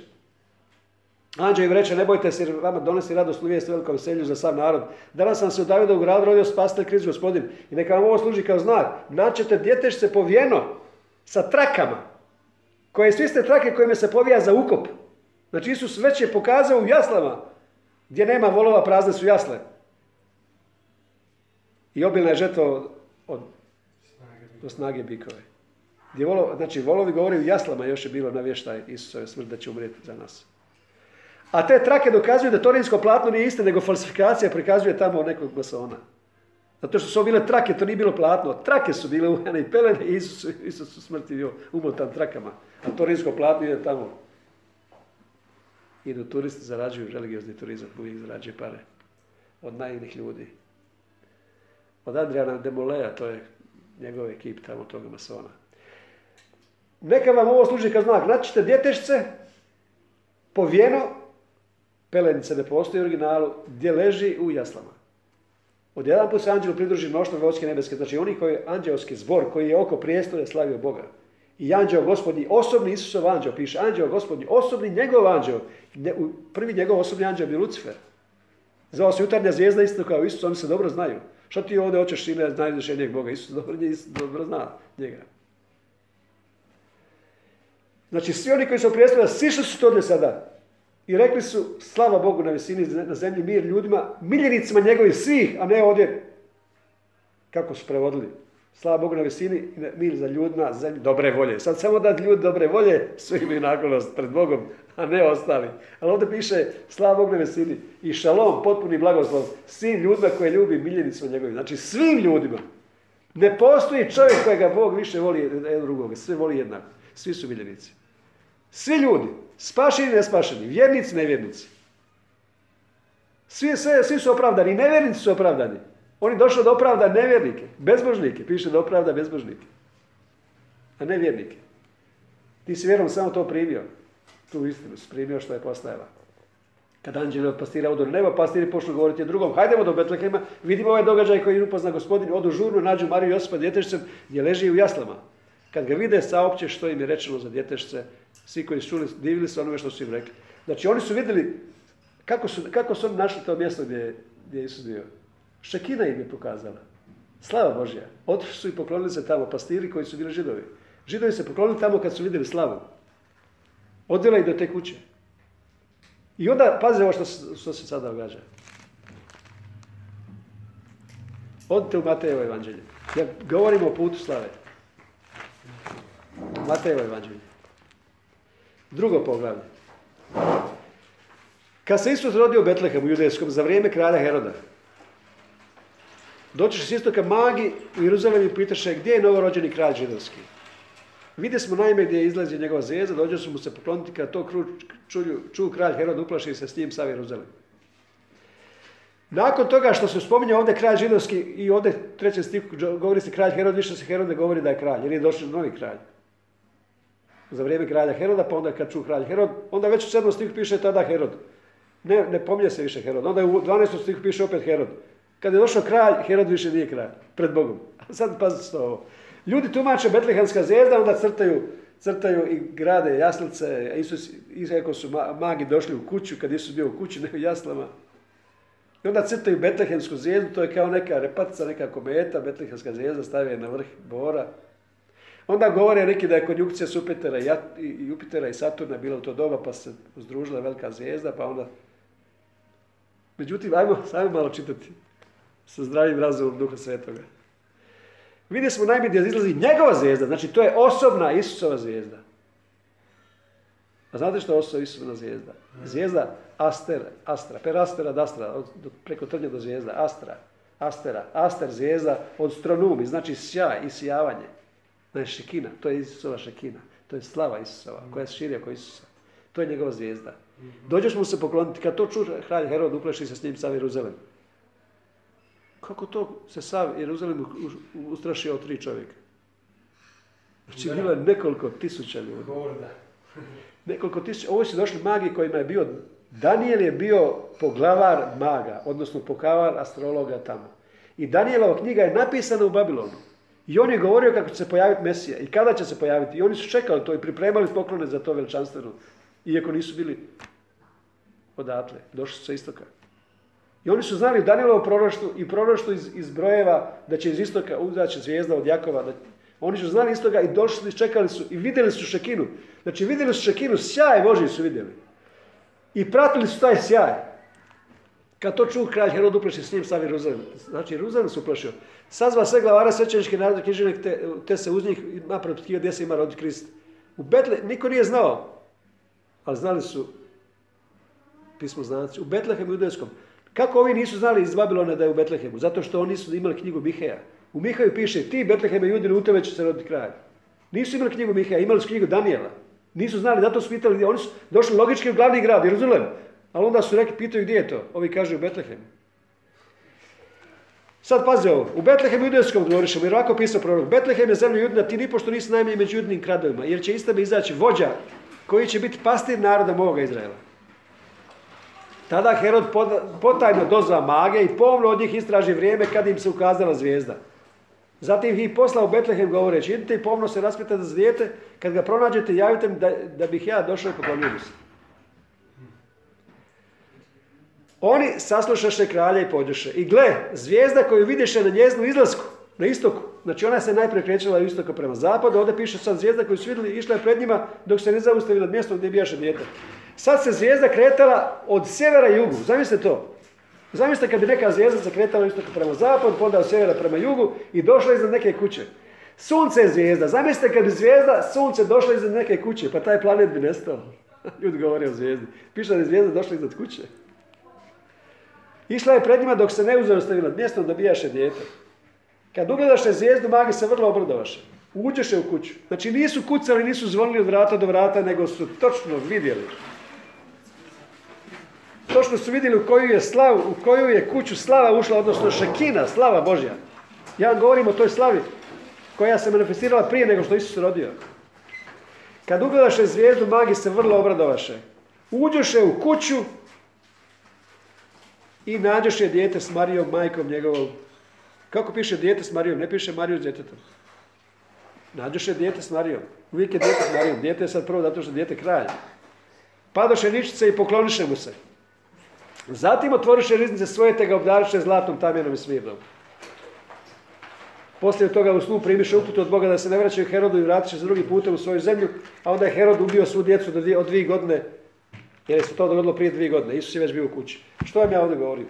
Anđeo im reče, ne bojte se jer vama donesi radosnu vijest velikom selju za sav narod. Danas sam se u Davida u gradu rodio spasitelj Krist gospodin. I neka vam ovo služi kao znak. Naćete djetešce povijeno sa trakama. Koje su iste trake kojima se povija za ukop. Znači Isus već je pokazao u jaslama. Gdje nema volova, prazne su jasle. I obilna je žetva od, od Snage bikove. Gdje znači, volovi govori u jaslama još je bilo navještaj Isusove smrt da će umrijeti za nas. A te trake dokazuju da to rimsko platno nije isto, nego falsifikacija prikazuje tamo nekog masona. Zato što su bile trake, to nije bilo platno. Trake su bile uvene i pelene i Isus, Isus u smrti bio umotan trakama. A to rimsko platno ide tamo. Idu turisti, zarađuju religiozni turizam, uvijek zarađuje pare. Od naivnih ljudi. Od Adriana Demolea, to je njegov ekip tamo toga masona. Neka vam ovo služi kao znak. Naćite djetešce, povijeno, pelenice ne postoji u originalu, gdje leži u jaslama. Od jedan put se anđelu pridruži mnoštvo vojske nebeske, znači oni koji je anđelski zbor, koji je oko prijestolja slavio Boga. I anđeo gospodnji, osobni Isusov anđeo, piše anđeo gospodnji, osobni njegov anđeo. Prvi njegov osobni anđeo je Lucifer. Zvao se jutarnja zvijezda isto kao Isus, oni se dobro znaju. Što ti ovdje hoćeš ime najvišenijeg Boga? Isus dobro, Isus dobro zna njega. Znači, svi oni koji su prijestolja, sišli su to ovdje sada. I rekli su, slava Bogu na visini, na zemlji mir ljudima, miljenicima njegovih svih, a ne ovdje, kako su prevodili. Slava Bogu na visini, i mir za ljudima, zemlji, dobre volje. Sad samo da ljudi dobre volje, svi imaju naklonost pred Bogom, a ne ostali. Ali ovdje piše, slava Bogu na visini i šalom, potpuni blagoslov, svim ljudima koje ljubi miljenicima njegovih. Znači, svim ljudima. Ne postoji čovjek kojega Bog više voli jedan drugog, sve voli jednako. Svi su miljenici. Svi ljudi, spašeni i nespašeni, vjernici, nevjernici. Svi, sve, svi su opravdani, i nevjernici su opravdani. Oni došli da opravda nevjernike, bezbožnike, piše da opravda bezbožnike, a ne vjernike. Ti si vjerom samo to primio, tu istinu si primio što je postajala. Kad anđeli od pastira odu na nebo, pastiri počnu govoriti drugom, hajdemo do Betlehema, vidimo ovaj događaj koji upozna gospodin, odu žurno, nađu Mariju Josipa djetešcem gdje leži u jaslama. Kad ga vide, saopće što im je rečeno za djetešce, svi koji su čuli, divili se onome što su im rekli. Znači oni su vidjeli kako su, kako su oni našli to mjesto gdje, je- gdje je Isus bio. Šekina im je pokazala. Slava Božja. Otišli su i poklonili se tamo pastiri koji su bili židovi. Židovi se poklonili tamo kad su vidjeli slavu. Odvela ih do te kuće. I onda, pazi ovo što, što se sada događa. Odite u Matejevo evanđelje. Ja govorim o putu slave. Matejevo evanđelje. Drugo poglavlje. Kad se Isus rodio u Betlehemu, judejskom, za vrijeme kralja Heroda, doći s istoka magi u Jeruzalem i pitaše gdje je novorođeni kralj židovski. Vidjeli smo naime gdje izlazi njegova zvijezda, dođe su mu se pokloniti kad to kru, čulju, ču kralj Herod uplaši se s njim sav Jeruzalem. Nakon toga što se spominje ovdje kralj židovski i ovdje trećem stihu govori se kralj Herod, više se Herod ne govori da je kralj, jer je došao novi kralj. Za vrijeme kralja Heroda, pa onda kad ču kralj Herod, onda već u 7. stihu piše tada Herod. Ne, ne pominje se više Herod. Onda u 12. stihu piše opet Herod. Kad je došao kralj, Herod više nije kralj, pred Bogom. A sad pazite ovo. Ljudi tumače Betlehemska zvijezda, onda crtaju, crtaju i grade jaslice. Isus, iako su ma- magi došli u kuću, kad Isus bio u kući, [laughs] ne u jaslama. I onda crtaju Betlehemsku zvijezdu, to je kao neka repatica, neka kometa, Betlehemska zvijezda stavio je na vrh bora. Onda govore neki da je konjukcija Supetera i Jupitera i Saturna bila u to doba, pa se uzdružila velika zvijezda, pa onda... Međutim, ajmo, ajmo malo čitati sa zdravim razumom Duha Svetoga. Vidjeli smo najbolje da izlazi njegova zvijezda, znači to je osobna Isusova zvijezda. A znate što je osobna Isusova zvijezda? Zvijezda Aster, Astra, per Astera ad Astra, preko trnja do zvijezda, Astra, Astera, Aster zvijezda od stronumi, znači sjaj i sijavanje. To je šekina, to je Isusova šekina, to je slava Isusova, koja je širija oko Isusa. To je njegova zvijezda. Dođeš mu se pokloniti, kad to čuje kralj Herod, upleši se s njim sav Jeruzalem. Kako to se sav Jeruzalem ustrašio od tri čovjeka? Znači, bilo je nekoliko tisuća ljudi. [laughs] Nekoliko tisuća. Ovo su došli magi kojima je bio, Daniel je bio poglavar maga, odnosno pokavar astrologa tamo. I Danielova knjiga je napisana u Babilonu. I on je govorio kako će se pojaviti Mesija i kada će se pojaviti. I oni su čekali to i pripremali poklone za to veličanstveno. Iako nisu bili odatle. Došli su sa istoka. I oni su znali Danijelovo proroštvo i proroštvo iz, iz brojeva da će iz istoka uzaći zvijezda od Jakova. Da, oni su znali istoga i došli, čekali su i vidjeli su šekinu. Znači vidjeli su šekinu, sjaj Boži su vidjeli. I pratili su taj sjaj. Kad to čuo kralj Herod uplaši s njim sam Jeruzalem. Znači Jeruzalem su uplašio. Sazva sve glavara svećeničke narode književnik te, te, se uz njih napraviti protiv gdje se ima rodi Krist. U Betle, niko nije znao, ali znali su pismo znanci. U Betlehemu judejskom. Kako ovi nisu znali iz Babilona da je u Betlehemu? Zato što oni su imali knjigu Miheja. U Mihaju piše, ti Betleheme judine, u tebe će se roditi kralj. Nisu imali knjigu Miheja, imali su knjigu Danijela. Nisu znali, zato su pitali, oni su došli logički u glavni grad, Jeruzalem. Ali onda su rekli, pitaju gdje je to? Ovi kažu u Betlehemu. Sad pazi ovo, u Betlehemu judejskom govorišemo, jer ovako pisao prorok, Betlehem je zemlja judina, ti nipošto nisi najmanje među judinim kradovima, jer će iz tebe izaći vođa koji će biti pastir naroda moga Izraela. Tada Herod potajno dozva mage i pomno od njih istraži vrijeme kad im se ukazala zvijezda. Zatim ih poslao u Betlehem govoreći, idite i pomno se raspitate za dijete, kad ga pronađete javite mi da, bih ja došao i poklonio se. Oni saslušaše kralja i pođeše. I gle, zvijezda koju vidiše na njeznu izlasku, na istoku, znači ona se najprije krećela u istoku prema zapadu, ovdje piše sad zvijezda koju su vidjeli, išla je pred njima dok se ne zaustavi nad gdje bijaše dijete. Sad se zvijezda kretala od sjevera i jugu. Zamislite to. Zamislite kad bi neka zvijezda se kretala istoka prema zapadu, pa onda od sjevera prema jugu i došla iznad neke kuće. Sunce je zvijezda. Zamislite kad bi zvijezda, sunce došla iznad neke kuće, pa taj planet bi nestao. [laughs] Ljudi govore o zvijezdi. Piše da je zvijezda došla iznad kuće. Išla je pred njima dok se ne uzaustavila mjestom da bijaše dijete. Kad ugledaše zvijezdu, magi se vrlo obradovaše. Uđeše u kuću. Znači nisu kucali, nisu zvonili od vrata do vrata, nego su točno vidjeli Točno su vidjeli u koju je slavu, u koju je kuću slava ušla, odnosno šekina, slava Božja. Ja govorim o toj slavi koja se manifestirala prije nego što Isus rodio. Kad ugledaše zvijezdu, magi se vrlo obradovaše. Uđoše u kuću i nađoše dijete s Marijom, majkom njegovom. Kako piše dijete s Marijom? Ne piše Mariju s djetetom. Nađoše dijete s Marijom. Uvijek je dijete s Marijom. Dijete je sad prvo zato što je dijete kralj. Padoše ničice i pokloniše mu se. Zatim otvoriše riznice svoje te ga obdariše zlatom, tamjenom i smirnom. Poslije toga u snu primiše uputu od Boga da se ne vraćaju Herodu i vratiše se drugi putem u svoju zemlju, a onda je Herod ubio svu djecu od dvije godine, jer se to dogodilo prije dvije godine. Isus je već bio u kući. Što vam ja ovdje govorim?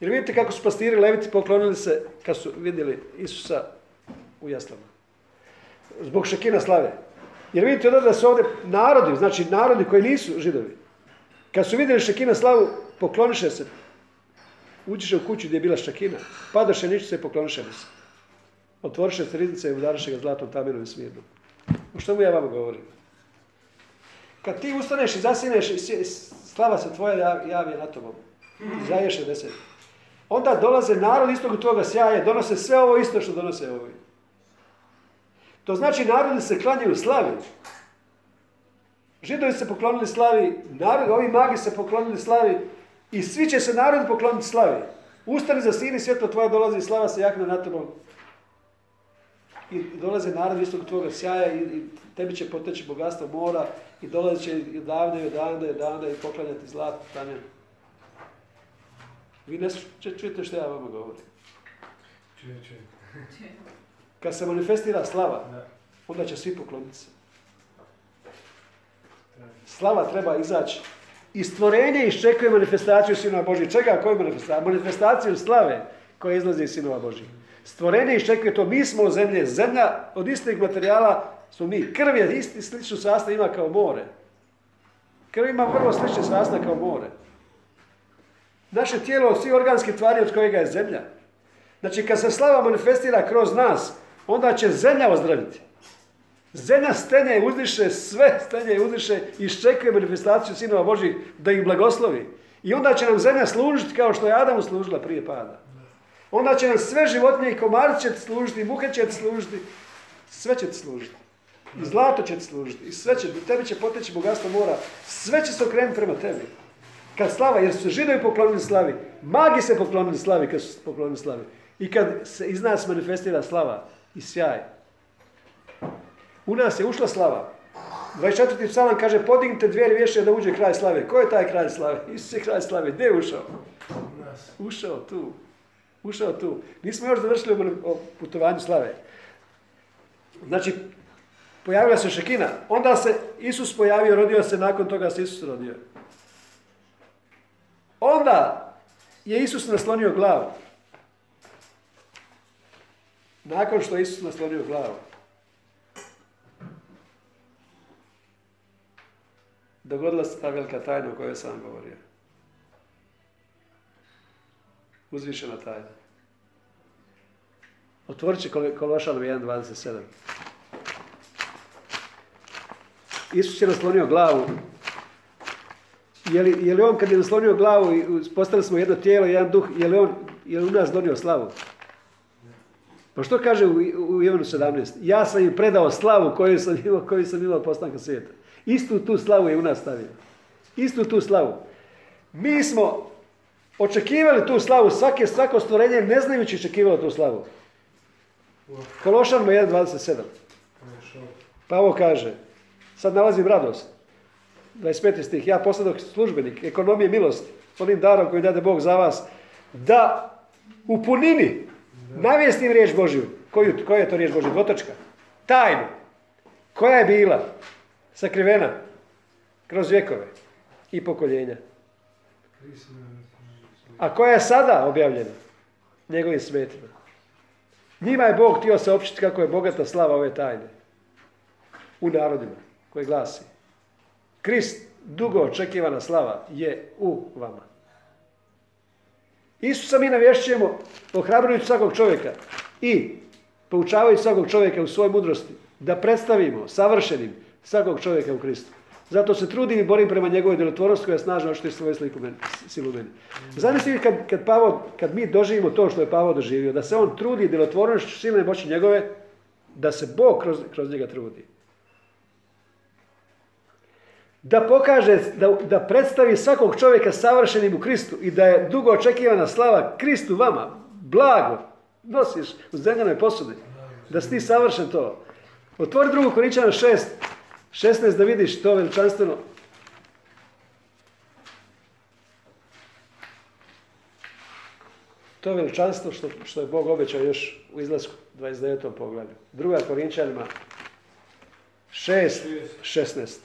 Jer vidite kako su pastiri leviti poklonili se kad su vidjeli Isusa u jaslama. Zbog šekina slave. Jer vidite da su ovdje narodi, znači narodi koji nisu židovi. Kad su vidjeli šekina slavu, pokloniše se. Uđiše u kuću gdje je bila šakina. Padaše ničice i pokloniše se. Otvoriše se riznice i udariše ga zlatom tamenom i smirnom. O što mu ja vama govorim? Kad ti ustaneš i zasineš i slava se tvoja javi na tobom. Zaješe deset. Onda dolaze narod istog tvoga sjaja, donose sve ovo isto što donose ovi. To znači narodi se klanjaju slavi. Židovi se poklonili slavi, narod, ovi magi se poklonili slavi, i svi će se narod pokloniti slavi. Ustani za sini, svjetlo tvoje dolazi i slava se jakne na tobom. I dolaze narod istog tvoga sjaja i, tebi će poteći bogatstvo mora i dolazi će i odavde i odavde i odavde i poklanjati zlato tamjan. Vi ne čujete što ja vama govorim. Čuje, čuje. [laughs] Kad se manifestira slava, onda će svi pokloniti se. Slava treba izaći. I stvorenje iščekuje manifestaciju Sinova Božih. Čega? Koju manifestaciju? Manifestaciju slave koja izlazi iz Sinova Božih. Stvorenje iščekuje to. Mi smo zemlje. Zemlja od istih materijala smo mi. Krv je isti sličnu sastav ima kao more. Krv ima vrlo slični sastav kao more. Naše tijelo, svi organski tvari od kojega je zemlja. Znači, kad se slava manifestira kroz nas, onda će zemlja ozdraviti. Zemlja stenje i uzdiše, sve stenje i uzdiše i iščekuje manifestaciju sinova Božih da ih blagoslovi. I onda će nam zemlja služiti kao što je Adamu služila prije pada. Onda će nam sve životinje i komari će ti služiti, i muhe će ti služiti, sve će ti služiti. I zlato će ti služiti, i sve će, tebi će poteći bogatstvo mora, sve će se okrenuti prema tebi. Kad slava, jer su židovi poklonili slavi, magi se poklonili slavi kad su poklonili slavi. I kad se iz nas manifestira slava i sjaj, u nas je ušla slava. 24. psalam kaže, podignite dvije vješe da uđe kraj slave. Ko je taj kraj slave? Isus je kraj slave. Gdje je ušao? Ušao tu. Ušao tu. Nismo još završili o putovanju slave. Znači, pojavila se šekina. Onda se Isus pojavio, rodio se, nakon toga se Isus rodio. Onda je Isus naslonio glavu. Nakon što je Isus naslonio glavu. Dogodila se ta velika tajna o kojoj sam govorio. Uzvišena tajna. Otvorit će Kološanom 1.27. Isus je naslonio glavu. Je li, je li on kad je naslonio glavu i postali smo jedno tijelo, jedan duh, je li on je li u nas donio slavu? Pa što kaže u, u Ivanu 17? Ja sam im predao slavu koju sam imao, koju sam imao postanka svijeta. Istu tu slavu je u nas stavio. Istu tu slavu. Mi smo očekivali tu slavu, svake, svako stvorenje ne znajući očekivalo tu slavu. Kološanima 1.27. Pa ovo kaže, sad nalazim radost. 25. stih, ja posledok službenik, ekonomije milosti, onim darom koji dade Bog za vas, da u punini navijestim riječ Božju. Koju, koja je to riječ Božja? Dvotočka. Tajnu. Koja je bila? Sakrivena kroz vjekove i pokoljenja. A koja je sada objavljena? Njegovim svetima. Njima je Bog htio saopćiti kako je bogata slava ove tajne. U narodima koji glasi. Krist, dugo očekivana slava, je u vama. Isusa mi navješćujemo ohrabrujući svakog čovjeka i poučavajući svakog čovjeka u svojoj mudrosti da predstavimo savršenim svakog čovjeka u Kristu. Zato se trudim i borim prema njegovoj djelotvornosti koja snažno očituje svoju sliku meni, silu meni. Zamislite kad, kad, Pavo, kad mi doživimo to što je Pavo doživio, da se on trudi djelotvornošću silne moći njegove, da se Bog kroz, kroz njega trudi. Da pokaže, da, da predstavi svakog čovjeka savršenim u Kristu i da je dugo očekivana slava Kristu vama, blago, nosiš u zemljanoj posudi, da si ti savršen to. Otvori drugu Korinčana 6, 16 da vidiš to veličanstveno. To veličanstvo što, što je Bog obećao još u izlasku 29. poglavlju. Druga Korinčanima 6, 16.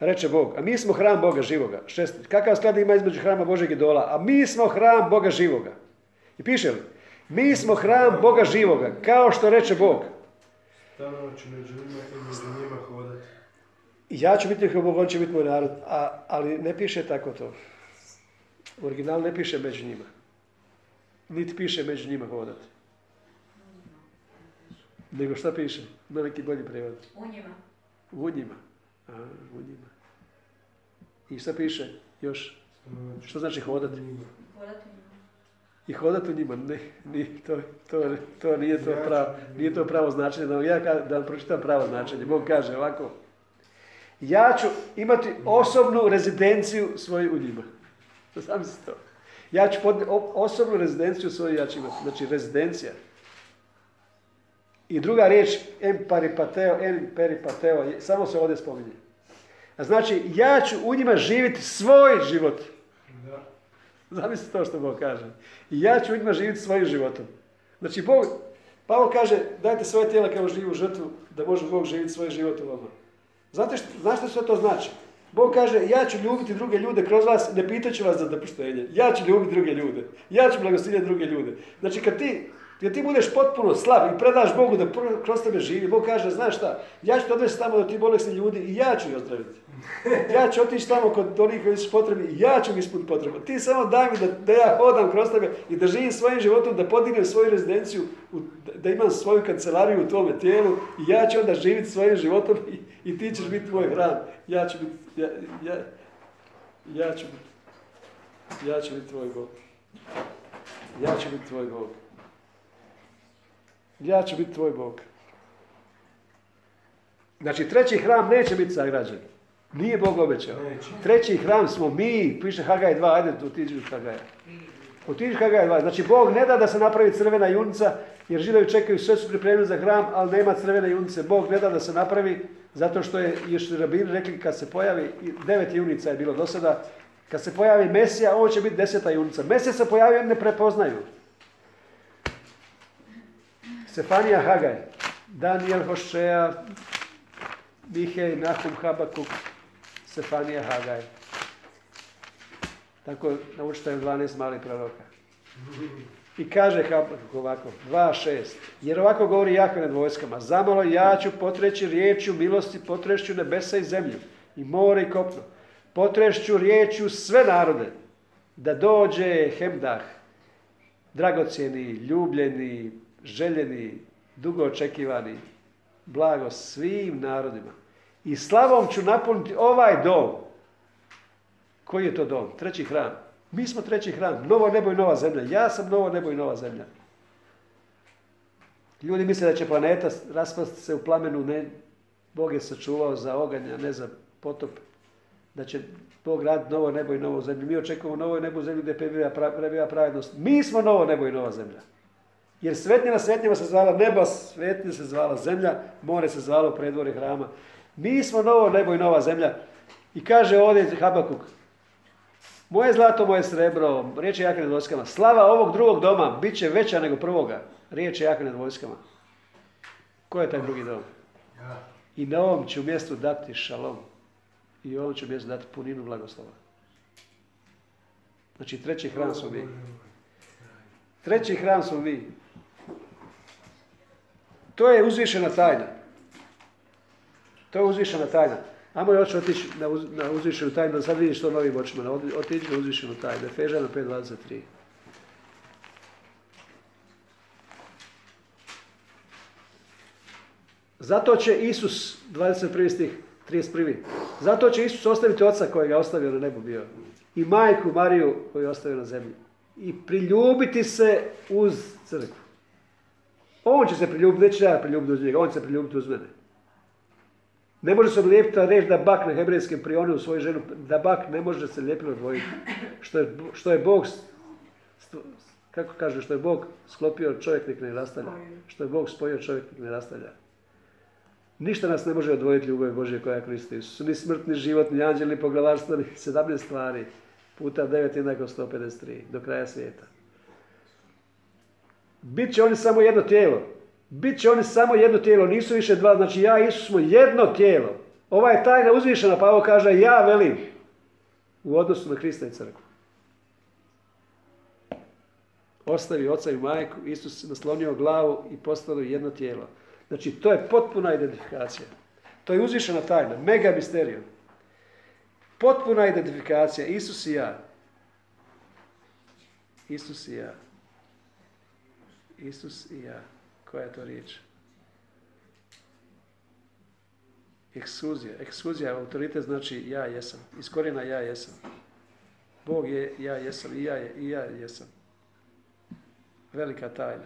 Reče Bog, a mi smo hram Boga živoga. Šest, kakav sklad ima između hrama Božeg idola? A mi smo hram Boga živoga. I piše li? Mi smo hram Boga živoga, kao što reče Bog. Stanovaću među njima i među njima hodati. Ja ću biti njihov Bog, on će biti moj narod, a, ali ne piše tako to. U originalu ne piše među njima. Niti piše među njima hodati. Nego šta piše? Ima neki bolji prevod. U njima. U njima. A, u njima. I šta piše još? Što znači hodati? Hodati u njima. I hodati u njima, ne, nije to, to, to nije to pravo, nije to pravo značenje. Da, ja da pročitam pravo značenje. Bog kaže ovako. Ja ću imati osobnu rezidenciju svoju u njima. Zamislite to. Ja ću pod, osobnu rezidenciju svoju ja ću imati. Znači rezidencija. I druga riječ, emparipateo, emperipateo, je- samo se ovdje spominje. A znači, ja ću u njima živjeti svoj život. Da. Zamislite to što Bog kaže. I ja ću njima živjeti svojim životom. Znači, Bog, Pavo kaže, dajte svoje tijela kao živu žrtvu, da može Bog živjeti svoj život u vama. Znate što, znaš što sve to znači? Bog kaže, ja ću ljubiti druge ljude kroz vas, ne pitaću vas za dopuštenje. Ja ću ljubiti druge ljude. Ja ću blagosiljati druge ljude. Znači, kad ti jer ti budeš potpuno slab i predaš Bogu da kroz tebe živi, Bog kaže, znaš šta, ja ću te odvesti tamo do ti bolesni ljudi i ja ću ih ozdraviti. Ja ću otići tamo kod onih koji su potrebni ja ću mi ispuniti potrebu. Ti samo daj mi da, da ja hodam kroz tebe i da živim svojim životom, da podignem svoju rezidenciju, da imam svoju kancelariju u tome tijelu i ja ću onda živjeti svojim životom i, i ti ćeš biti moj hram. Ja ću biti, ja, ja, ja ću biti, ja ću biti tvoj Bog. Ja ću biti tvoj Bog. Ja ću biti tvoj Bog. Znači, treći hram neće biti sagrađen. Nije Bog obećao. Treći hram smo mi, piše Hagaj 2, ajde otiđi u Hagaja. Otiđi Hagaj 2. Znači, Bog ne da da se napravi crvena junica, jer židovi čekaju, sve su pripremili za hram, ali nema crvene junice. Bog ne da da se napravi, zato što je još rabini rekli kad se pojavi, devet junica je bilo do sada, kad se pojavi Mesija, on će biti deseta junica. Mesija se pojavio, ne prepoznaju. Stefanija Hagaj, Daniel Hošeja, Mihej, Nahum Habakuk, Stefanija Hagaj. Tako naučite 12 malih proroka. I kaže ovako, 2.6. Jer ovako govori Jahve nad vojskama. Zamalo ja ću potreći riječju milosti, potrešću nebesa i zemlju, i more i kopno. Potrešću riječju sve narode, da dođe Hemdah, dragocjeni, ljubljeni, željeni, dugo očekivani, blago svim narodima. I slavom ću napuniti ovaj dom. Koji je to dom? Treći hram. Mi smo treći hram. Novo nebo i nova zemlja. Ja sam novo nebo i nova zemlja. Ljudi misle da će planeta raspasti se u plamenu. Ne, Bog je sačuvao za oganja, ne za potop. Da će Bog raditi novo nebo i novu zemlju. Mi očekujemo novo nebo i zemlju gdje prebiva pravednost. Mi smo novo nebo i nova zemlja. Jer svetnja na se zvala nebo, svetnja se zvala zemlja, more se zvalo predvore hrama. Mi smo novo nebo i nova zemlja. I kaže ovdje Habakuk, moje zlato, moje srebro, riječ je jaka nad vojskama. Slava ovog drugog doma bit će veća nego prvoga. Riječ je jaka nad vojskama. Ko je taj drugi dom? I na ovom ću mjestu dati šalom. I ovom ću mjestu dati puninu blagoslova. Znači treći hram su vi. Treći hram su vi. To je uzvišena tajna. To je uzvišena tajna. Ajmo još otići na, uz, na uzvišenu tajnu, da sad vidiš to novim očima. Otići na uzvišenu tajnu. Efežana 5.23. Zato će Isus, 21. stih, 31. Zato će Isus ostaviti oca kojega je ostavio na nebu bio. I majku Mariju koju je ostavio na zemlji. I priljubiti se uz crkvu. On će se priljubiti, neće ja priljubiti uz njega, on će se priljubiti uz mene. Ne može se odlijepiti reći da bak na hebrejskim prionu u svoju ženu, da bak ne može se lijepilo odvojiti. Što je, što je Bog, kako kaže, što je Bog sklopio čovjek nek ne rastavlja. Što je Bog spojio čovjek nek ne rastavlja. Ništa nas ne može odvojiti ljubav Božje koja je Kristo Isus. Ni smrt, ni život, ni anđel, ni poglavarstvo, ni 17 stvari. Puta 9 jednako 153. Do kraja svijeta. Bit će oni samo jedno tijelo. Bit će oni samo jedno tijelo, nisu više dva. Znači ja i Isus smo jedno tijelo. Ova je tajna uzvišena, pa ovo kaže ja velim u odnosu na Krista i crkvu. Ostavi oca i majku, Isus naslonio glavu i postalo jedno tijelo. Znači to je potpuna identifikacija. To je uzvišena tajna, mega misterija. Potpuna identifikacija, Isus i ja. Isus i ja. Isus i ja. Koja je to riječ? Ekskluzija. Ekskluzija, autoritet znači ja jesam. Iz korijena ja jesam. Bog je ja jesam i ja, je, i ja jesam. Velika tajna.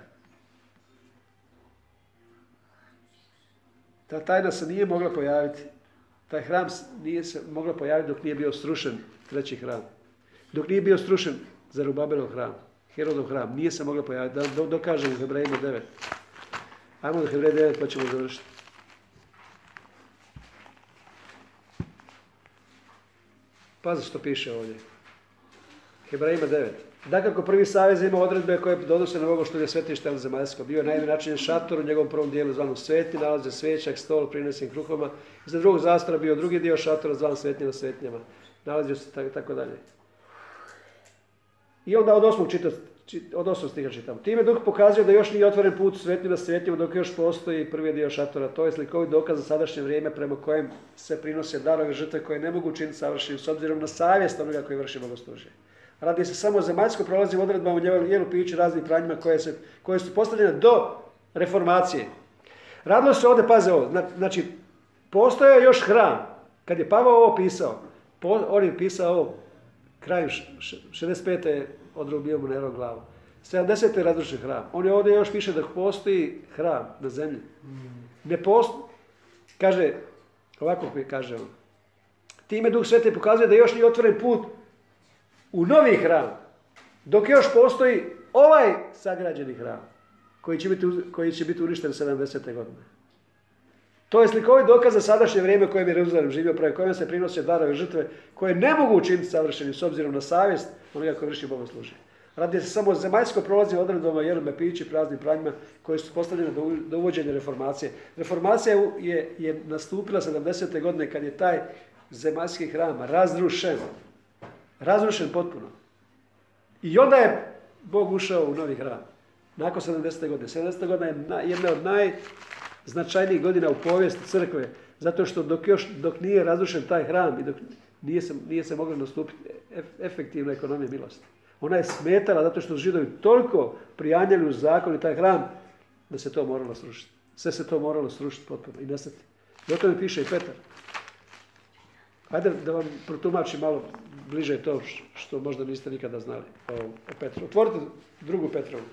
Ta tajna se nije mogla pojaviti. Taj hram nije se mogla pojaviti dok nije bio strušen treći hram. Dok nije bio strušen za Rubabelov hram. Herodov hram. Nije se mogla pojaviti. Da dokažemo u Hebrejima 9. Ajmo do Hebrej 9 pa ćemo završiti. Pazi što piše ovdje. Hebrejima 9. Dakako, prvi savez ima odredbe koje donose na ovo što je svetište zemaljsko. Bio je naime načinjen šator u njegovom prvom dijelu zvanom sveti, nalaze svećak, stol, prinesim kruhoma. Za drugog zastora bio drugi dio šatora zvan svetnje na svetnjama. Nalazio se tako, tako dalje. I onda od osmog čita, od osmog stiha čitam. Time duh pokazuje da još nije otvoren put svetnju na svetnjima dok još postoji prvi dio šatora. To je slikovit dokaz za sadašnje vrijeme prema kojem se prinose darove žrtve koje ne mogu učiniti savršenim s obzirom na savjest onoga koji vrši bogoslužje. Radi se samo o zemaljsko prolazi odredbama u jelu piću raznim pranjima koje, se, koje su postavljene do reformacije. Radilo se ovdje, paze ovo, znači, postojao još hram. Kad je Pavao ovo pisao, on je pisao kraju 65. odrubio mu Nero glavu. 70. je hram. On je ovdje još piše da postoji hram na zemlji. Ne postoji. Kaže, ovako kaže on. Time Duh Sveti pokazuje da još nije otvoren put u novi hram, dok još postoji ovaj sagrađeni hram, koji će biti, koji će biti uništen 70. godine. To je slikovit dokaz za sadašnje vrijeme u kojem je Jeruzalem živio, pravi kojem se prinose darove žrtve, koje ne mogu učiniti savršenim s obzirom na savjest onoga koji vrši bogosluženje. Radi se samo zemaljsko prolazi odredbama jerube pići, praznim pranjima koje su postavljene do, uvođenja reformacije. Reformacija je, je nastupila 70. godine kad je taj zemaljski hram razrušen. Razrušen potpuno. I onda je Bog ušao u novi hram. Nakon 70. godine. 70. godina je jedna od najznačajnijih godina u povijesti crkve. Zato što dok još dok nije razrušen taj hram i dok nije se, nije se mogla nastupiti efektivna ekonomija milosti. Ona je smetala zato što su židovi toliko prijanjali u zakon i taj hram da se to moralo srušiti. Sve se to moralo srušiti potpuno i nestati. I o tome piše i Petar. Hajde da vam protumačim malo bliže to što možda niste nikada znali o Petru. Otvorite drugu Petrovu.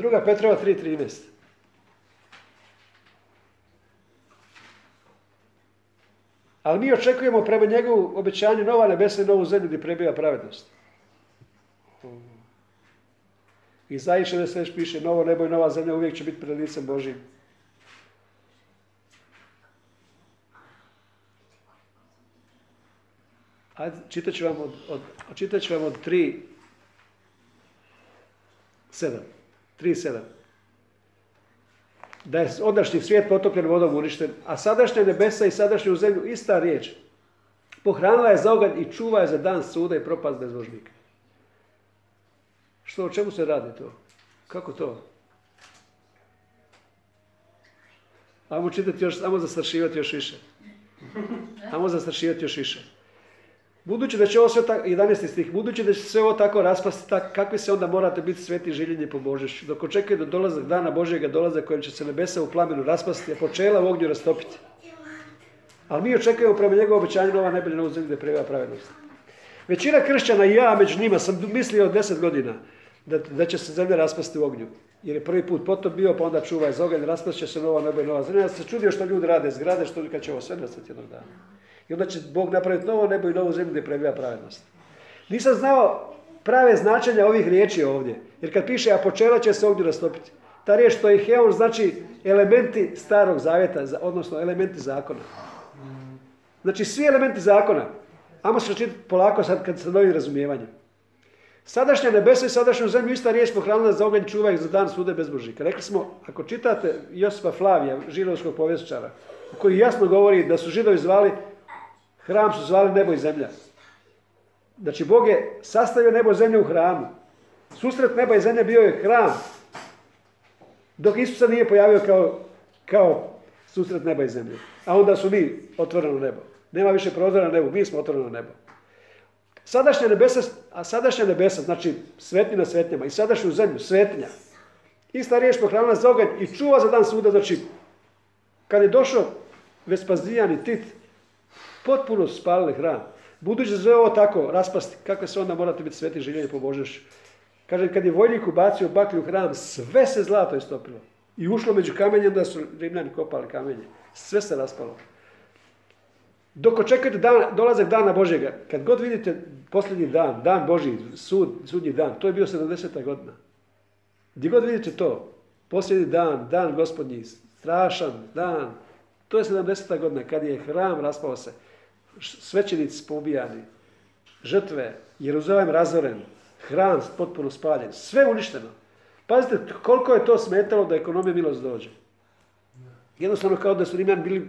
Druga Petrova 3.13. Ali mi očekujemo prema njegovu obećanju nova nebesa i novu zemlju gdje prebija pravednost. I da se piše novo nebo i nova zemlja uvijek će biti pred licem Božim. Ajde, čitat ću vam od, od, čitat od 3, 7. 3.7. Da je ondašnji svijet potopljen vodom uništen, a sadašnje nebesa i sadašnju zemlju ista riječ. Pohranila je za oganj i čuva je za dan suda i propast bezbožnika. Što, o čemu se radi to? Kako to? Ajmo čitati još, ajmo zastrašivati još više. Ajmo zastrašivati još više. Budući da će ovo sve tako, 11. stih, budući da će sve ovo tako raspasti, tak, kakvi se onda morate biti sveti žiljenje po Božešću, dok očekuje do dolazak dana Božjega dolaza kojim će se nebesa u plamenu raspasti, a počela u ognju rastopiti. Ali mi očekujemo prema njegovom obećanju nova nebilja na zemlji da pravednost. Većina kršćana i ja među njima sam mislio od deset godina da, da će se zemlja raspasti u ognju. Jer je prvi put potop bio, pa onda čuva iz oganj, će se nova nebo nova zemlja. Ja se čudio što ljudi rade zgrade, što kad će ovo sve nastati jednog dana. I onda će Bog napraviti novo nebo i novu zemlju gdje prebija pravednost. Nisam znao prave značenja ovih riječi ovdje. Jer kad piše, a počela će se ovdje rastopiti. Ta riječ to je heon znači elementi starog zavjeta, odnosno elementi zakona. Znači svi elementi zakona. Amo se čitati polako sad kad se novim razumijevanjem. Sadašnja nebesa i sadašnju zemlju ista riječ pohranila za oganj čuva za dan sude bezbožnika. Rekli smo, ako čitate Josipa Flavija, židovskog povjesničara, koji jasno govori da su židovi zvali Hram su zvali nebo i zemlja. Znači, Bog je sastavio nebo i zemlju u hramu. Susret neba i zemlje bio je hram. Dok Isusa nije pojavio kao, kao susret neba i zemlje. A onda su mi otvoreno nebo. Nema više prozora na nebu, mi smo otvoreno nebo. Sadašnja nebesa, a sadašnja nebesa, znači svetnji na svetnjama i sadašnju zemlju, svetnja. Ista riječ pohranila za oganj i čuva za dan suda, znači kad je došao Vespazijan i Tit, potpuno spalili hram. Budući da sve ovo tako raspasti, kako se onda morate biti sveti življenje po Božeš. Kaže, kad je vojnik ubacio baklju hram, sve se zlato istopilo. I ušlo među kamenjem da su Rimljani kopali kamenje. Sve se raspalo. Dok očekujete dan, dolazak dana Božjega, kad god vidite posljednji dan, dan Božji, sud, sudnji dan, to je bio 70. godina. Gdje god vidite to, Posljednji dan, dan gospodnji, strašan dan. To je 70. godina kad je hram raspao se. Svećenici pobijani, žrtve, Jeruzalem razoren, hram potpuno spaljen, sve uništeno. Pazite koliko je to smetalo da ekonomija milost dođe. Jednostavno kao da su Rimljani bili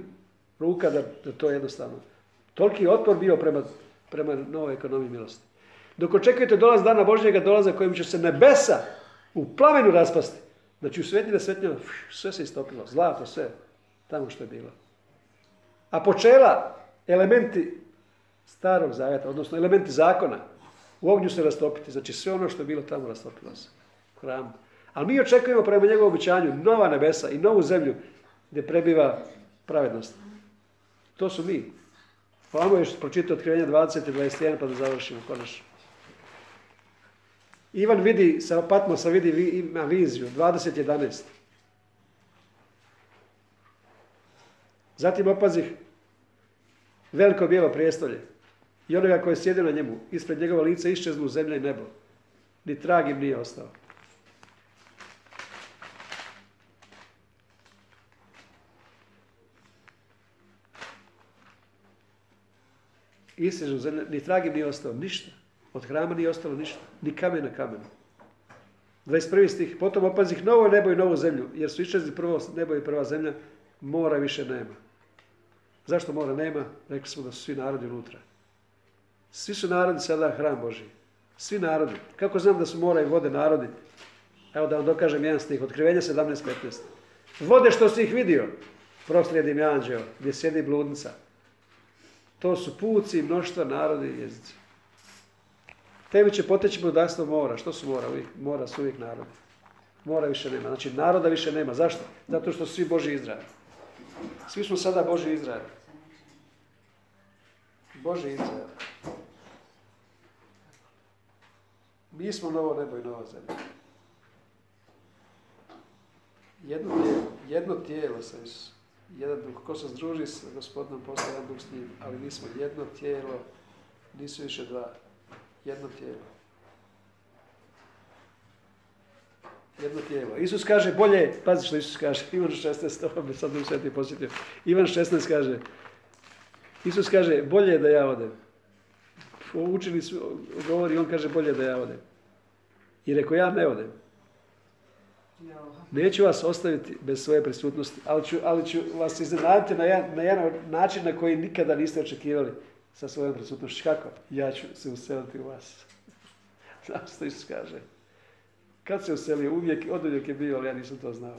ruka da, to jednostavno. Toliki otpor bio prema, prema novoj ekonomiji milosti. Dok očekujete dolaz dana Božjega dolaza kojim će se nebesa u plamenu raspasti. Znači u svetnjine svetnjama sve se istopilo. Zlato, sve. Tamo što je bilo. A počela elementi starog zavjeta, odnosno elementi zakona, u ognju se rastopiti. Znači sve ono što je bilo tamo rastopilo se. U hramu. Ali mi očekujemo prema njegovom običanju nova nebesa i novu zemlju gdje prebiva pravednost. To su mi. Vamo još pročitati otkrivenje 20 i 21 pa da završimo konačno. Ivan vidi, sa Patmosa vidi, ima viziju, 20.11. Zatim opazih veliko bijelo prijestolje i onoga koje sjedi na njemu, ispred njegova lica iščeznu zemlja i nebo. Ni trag im nije ostao. Isežu zemlja, ni trag im nije ostao, ništa. Od hrama nije ostalo ništa, ni kamen na kamenu. 21. stih, potom opazih novo nebo i novu zemlju, jer su iščezli prvo nebo i prva zemlja, mora više nema. Zašto mora nema? Rekli smo da su svi narodi unutra. Svi su narodi sada hram Boži. Svi narodi. Kako znam da su mora i vode narodi? Evo da vam dokažem jedan stih. Otkrivenje 17.15. Vode što si ih vidio, proslijedim ja anđeo, gdje sjedi bludnica. To su puci, mnoštva, narodi i jezici. Tebi će poteći bogatstvo mora. Što su mora? Uvijek, mora su uvijek narodi. Mora više nema. Znači naroda više nema. Zašto? Zato što su svi Boži Izrael. Svi smo sada Boži Izrael. Boži Izrael. Mi smo novo nebo i nova zemlja. Jedno tijelo, jedno tijelo sa Isus. Jedan duh. Ko se združi s gospodinom, postaje jedan duh s njim. Ali mi smo jedno tijelo, nisu više dva. Jedno tijelo. Jedno tijelo. Isus kaže bolje, pazi što Isus kaže, [laughs] Ivan 16, ovo bi sad u sveti posjetio. Ivan 16 kaže, Isus kaže, bolje je da ja odem. Učili su, govori, on kaže, bolje da ja odem. I rekao, ja ne odem. Neću vas ostaviti bez svoje prisutnosti, ali ću, ali ću vas iznenaditi na jedan, na jedan način na koji nikada niste očekivali sa svojom prisutnošću. Kako? Ja ću se useliti u vas. [laughs] Znaš što Isus kaže? Kad se uselio? Uvijek, od uvijek je bio, ali ja nisam to znao.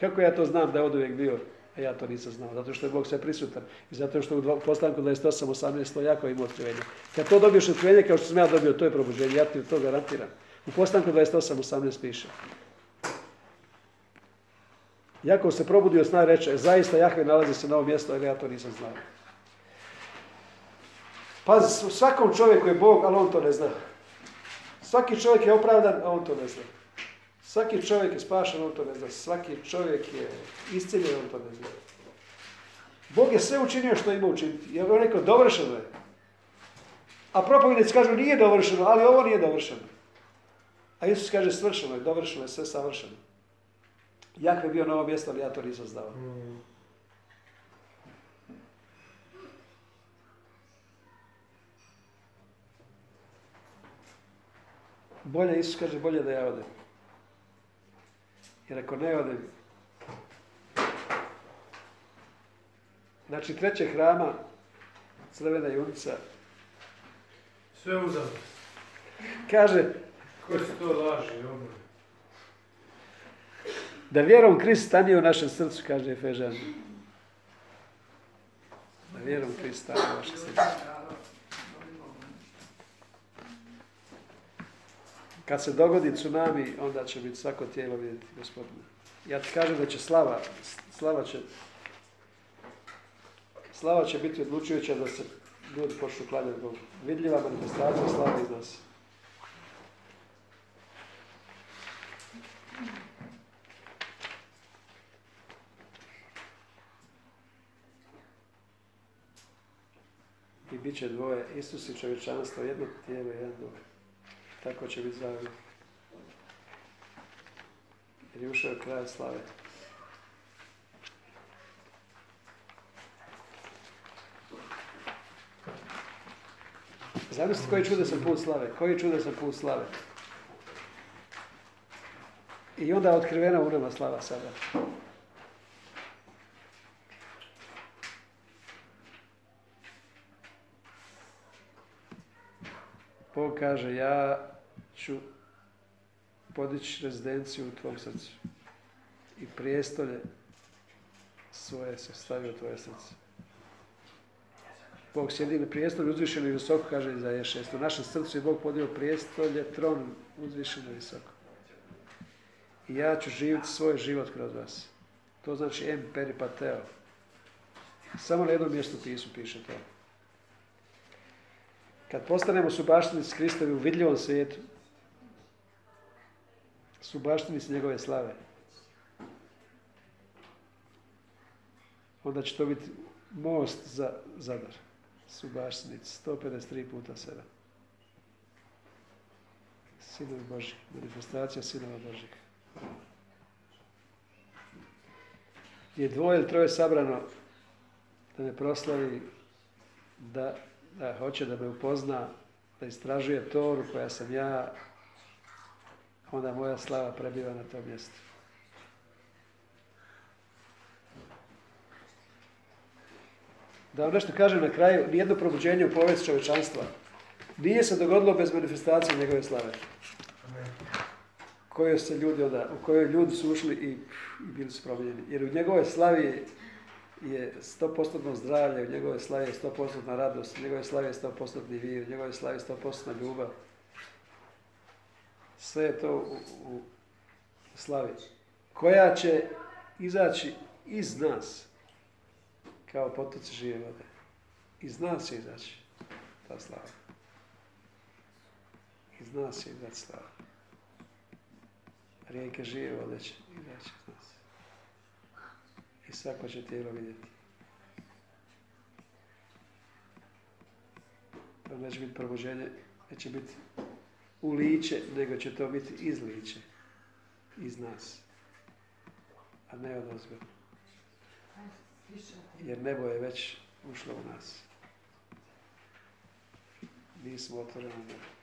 Kako ja to znam da je od uvijek bio, a ja to nisam znao? Zato što je Bog sve prisutan. I zato što u postanku 28, 18 to jako ima otkrivenje. Kad to dobiješ otkrivenje kao što sam ja dobio, to je probuđenje. Ja ti to garantiram. U postanku 28, 18 piše. Jakov se probudio sna reče, zaista Jahve nalazi se na ovom mjestu, ali ja to nisam znao. Pazi, u svakom čovjeku je Bog, ali on to ne zna. Svaki čovjek je opravdan, a on to ne zna. Svaki čovjek je spašen, on to ne zna. Svaki čovjek je isciljen, on to ne zna. Bog je sve učinio što ima učiniti. Jer on rekao, dovršeno je. A propovednici kažu, nije dovršeno, ali ovo nije dovršeno. A Isus kaže, svršeno je, dovršeno je, sve savršeno. Jahve je bio na ovom mjestu, ali ja to nisam znao. Bolje, Isus kaže, bolje da ja odem. Jer ako ne odem, znači treće hrama, crvena junica, Sve uzavno. kaže Koji su to laži, obre? da vjerom Krist stanje u našem srcu, kaže Efežan. Da vjerom Krist stanje u našem srcu. Kad se dogodi tsunami, onda će biti svako tijelo vidjeti gospodina. Ja ti kažem da će slava, slava će, slava će biti odlučujuća da se ljudi počnu klanjati Bogu. Vidljiva manifestacija slave iz nas. I bit će dvoje, Isus i čovječanstvo, jedno tijelo i jedan duh. Tako će biti zajedno. jer je ušao kralj slave. Zamislite koji je čudesan put slave, koji je čudesan put slave. I onda otkrivena u nama slava sada. Bog kaže, ja ću podići rezidenciju u tvom srcu. I prijestolje svoje se stavi u tvoje srce. Bog sjedi na prijestolju uzvišeno i visoko, kaže za je šest. U našem srcu je Bog podio prijestolje, tron uzvišeno i visoko. I ja ću živjeti svoj život kroz vas. To znači em peripateo. Samo na jednom mjestu pisu piše to. Kad postanemo subaštinici Kristovi u vidljivom svijetu, subaštinici njegove slave, onda će to biti most za Zadar. Subaštinici, 153 puta 7. Sinovi Boži, manifestacija sinova Božih. Je dvoje ili troje sabrano da me proslavi, da da hoće da me upozna, da istražuje Toru koja sam ja, onda moja slava prebiva na tom mjestu. Da vam nešto kažem na kraju, nijedno probuđenje u povijest čovečanstva nije se dogodilo bez manifestacije njegove slave. Koje se ljudi onda, u kojoj ljudi su ušli i, bili su promijenjeni. Jer u njegove slavi je 100% zdravlje, u njegove slavi je 100% radost, u njegove slavi je 100% vir, u njegove slavi je 100% ljubav. Sve je to u, u slavi. Koja će izaći iz nas kao potoci žive vode. Iz nas će izaći ta slava. Iz nas će izaći slava. Rijeke žive vode će izaći iz nas i svako će tijelo vidjeti. To neće biti probuđenje, neće biti u liće, nego će to biti iz liće, iz nas, a ne od ozgo. Jer nebo je već ušlo u nas. Mi smo otvoreni nebo.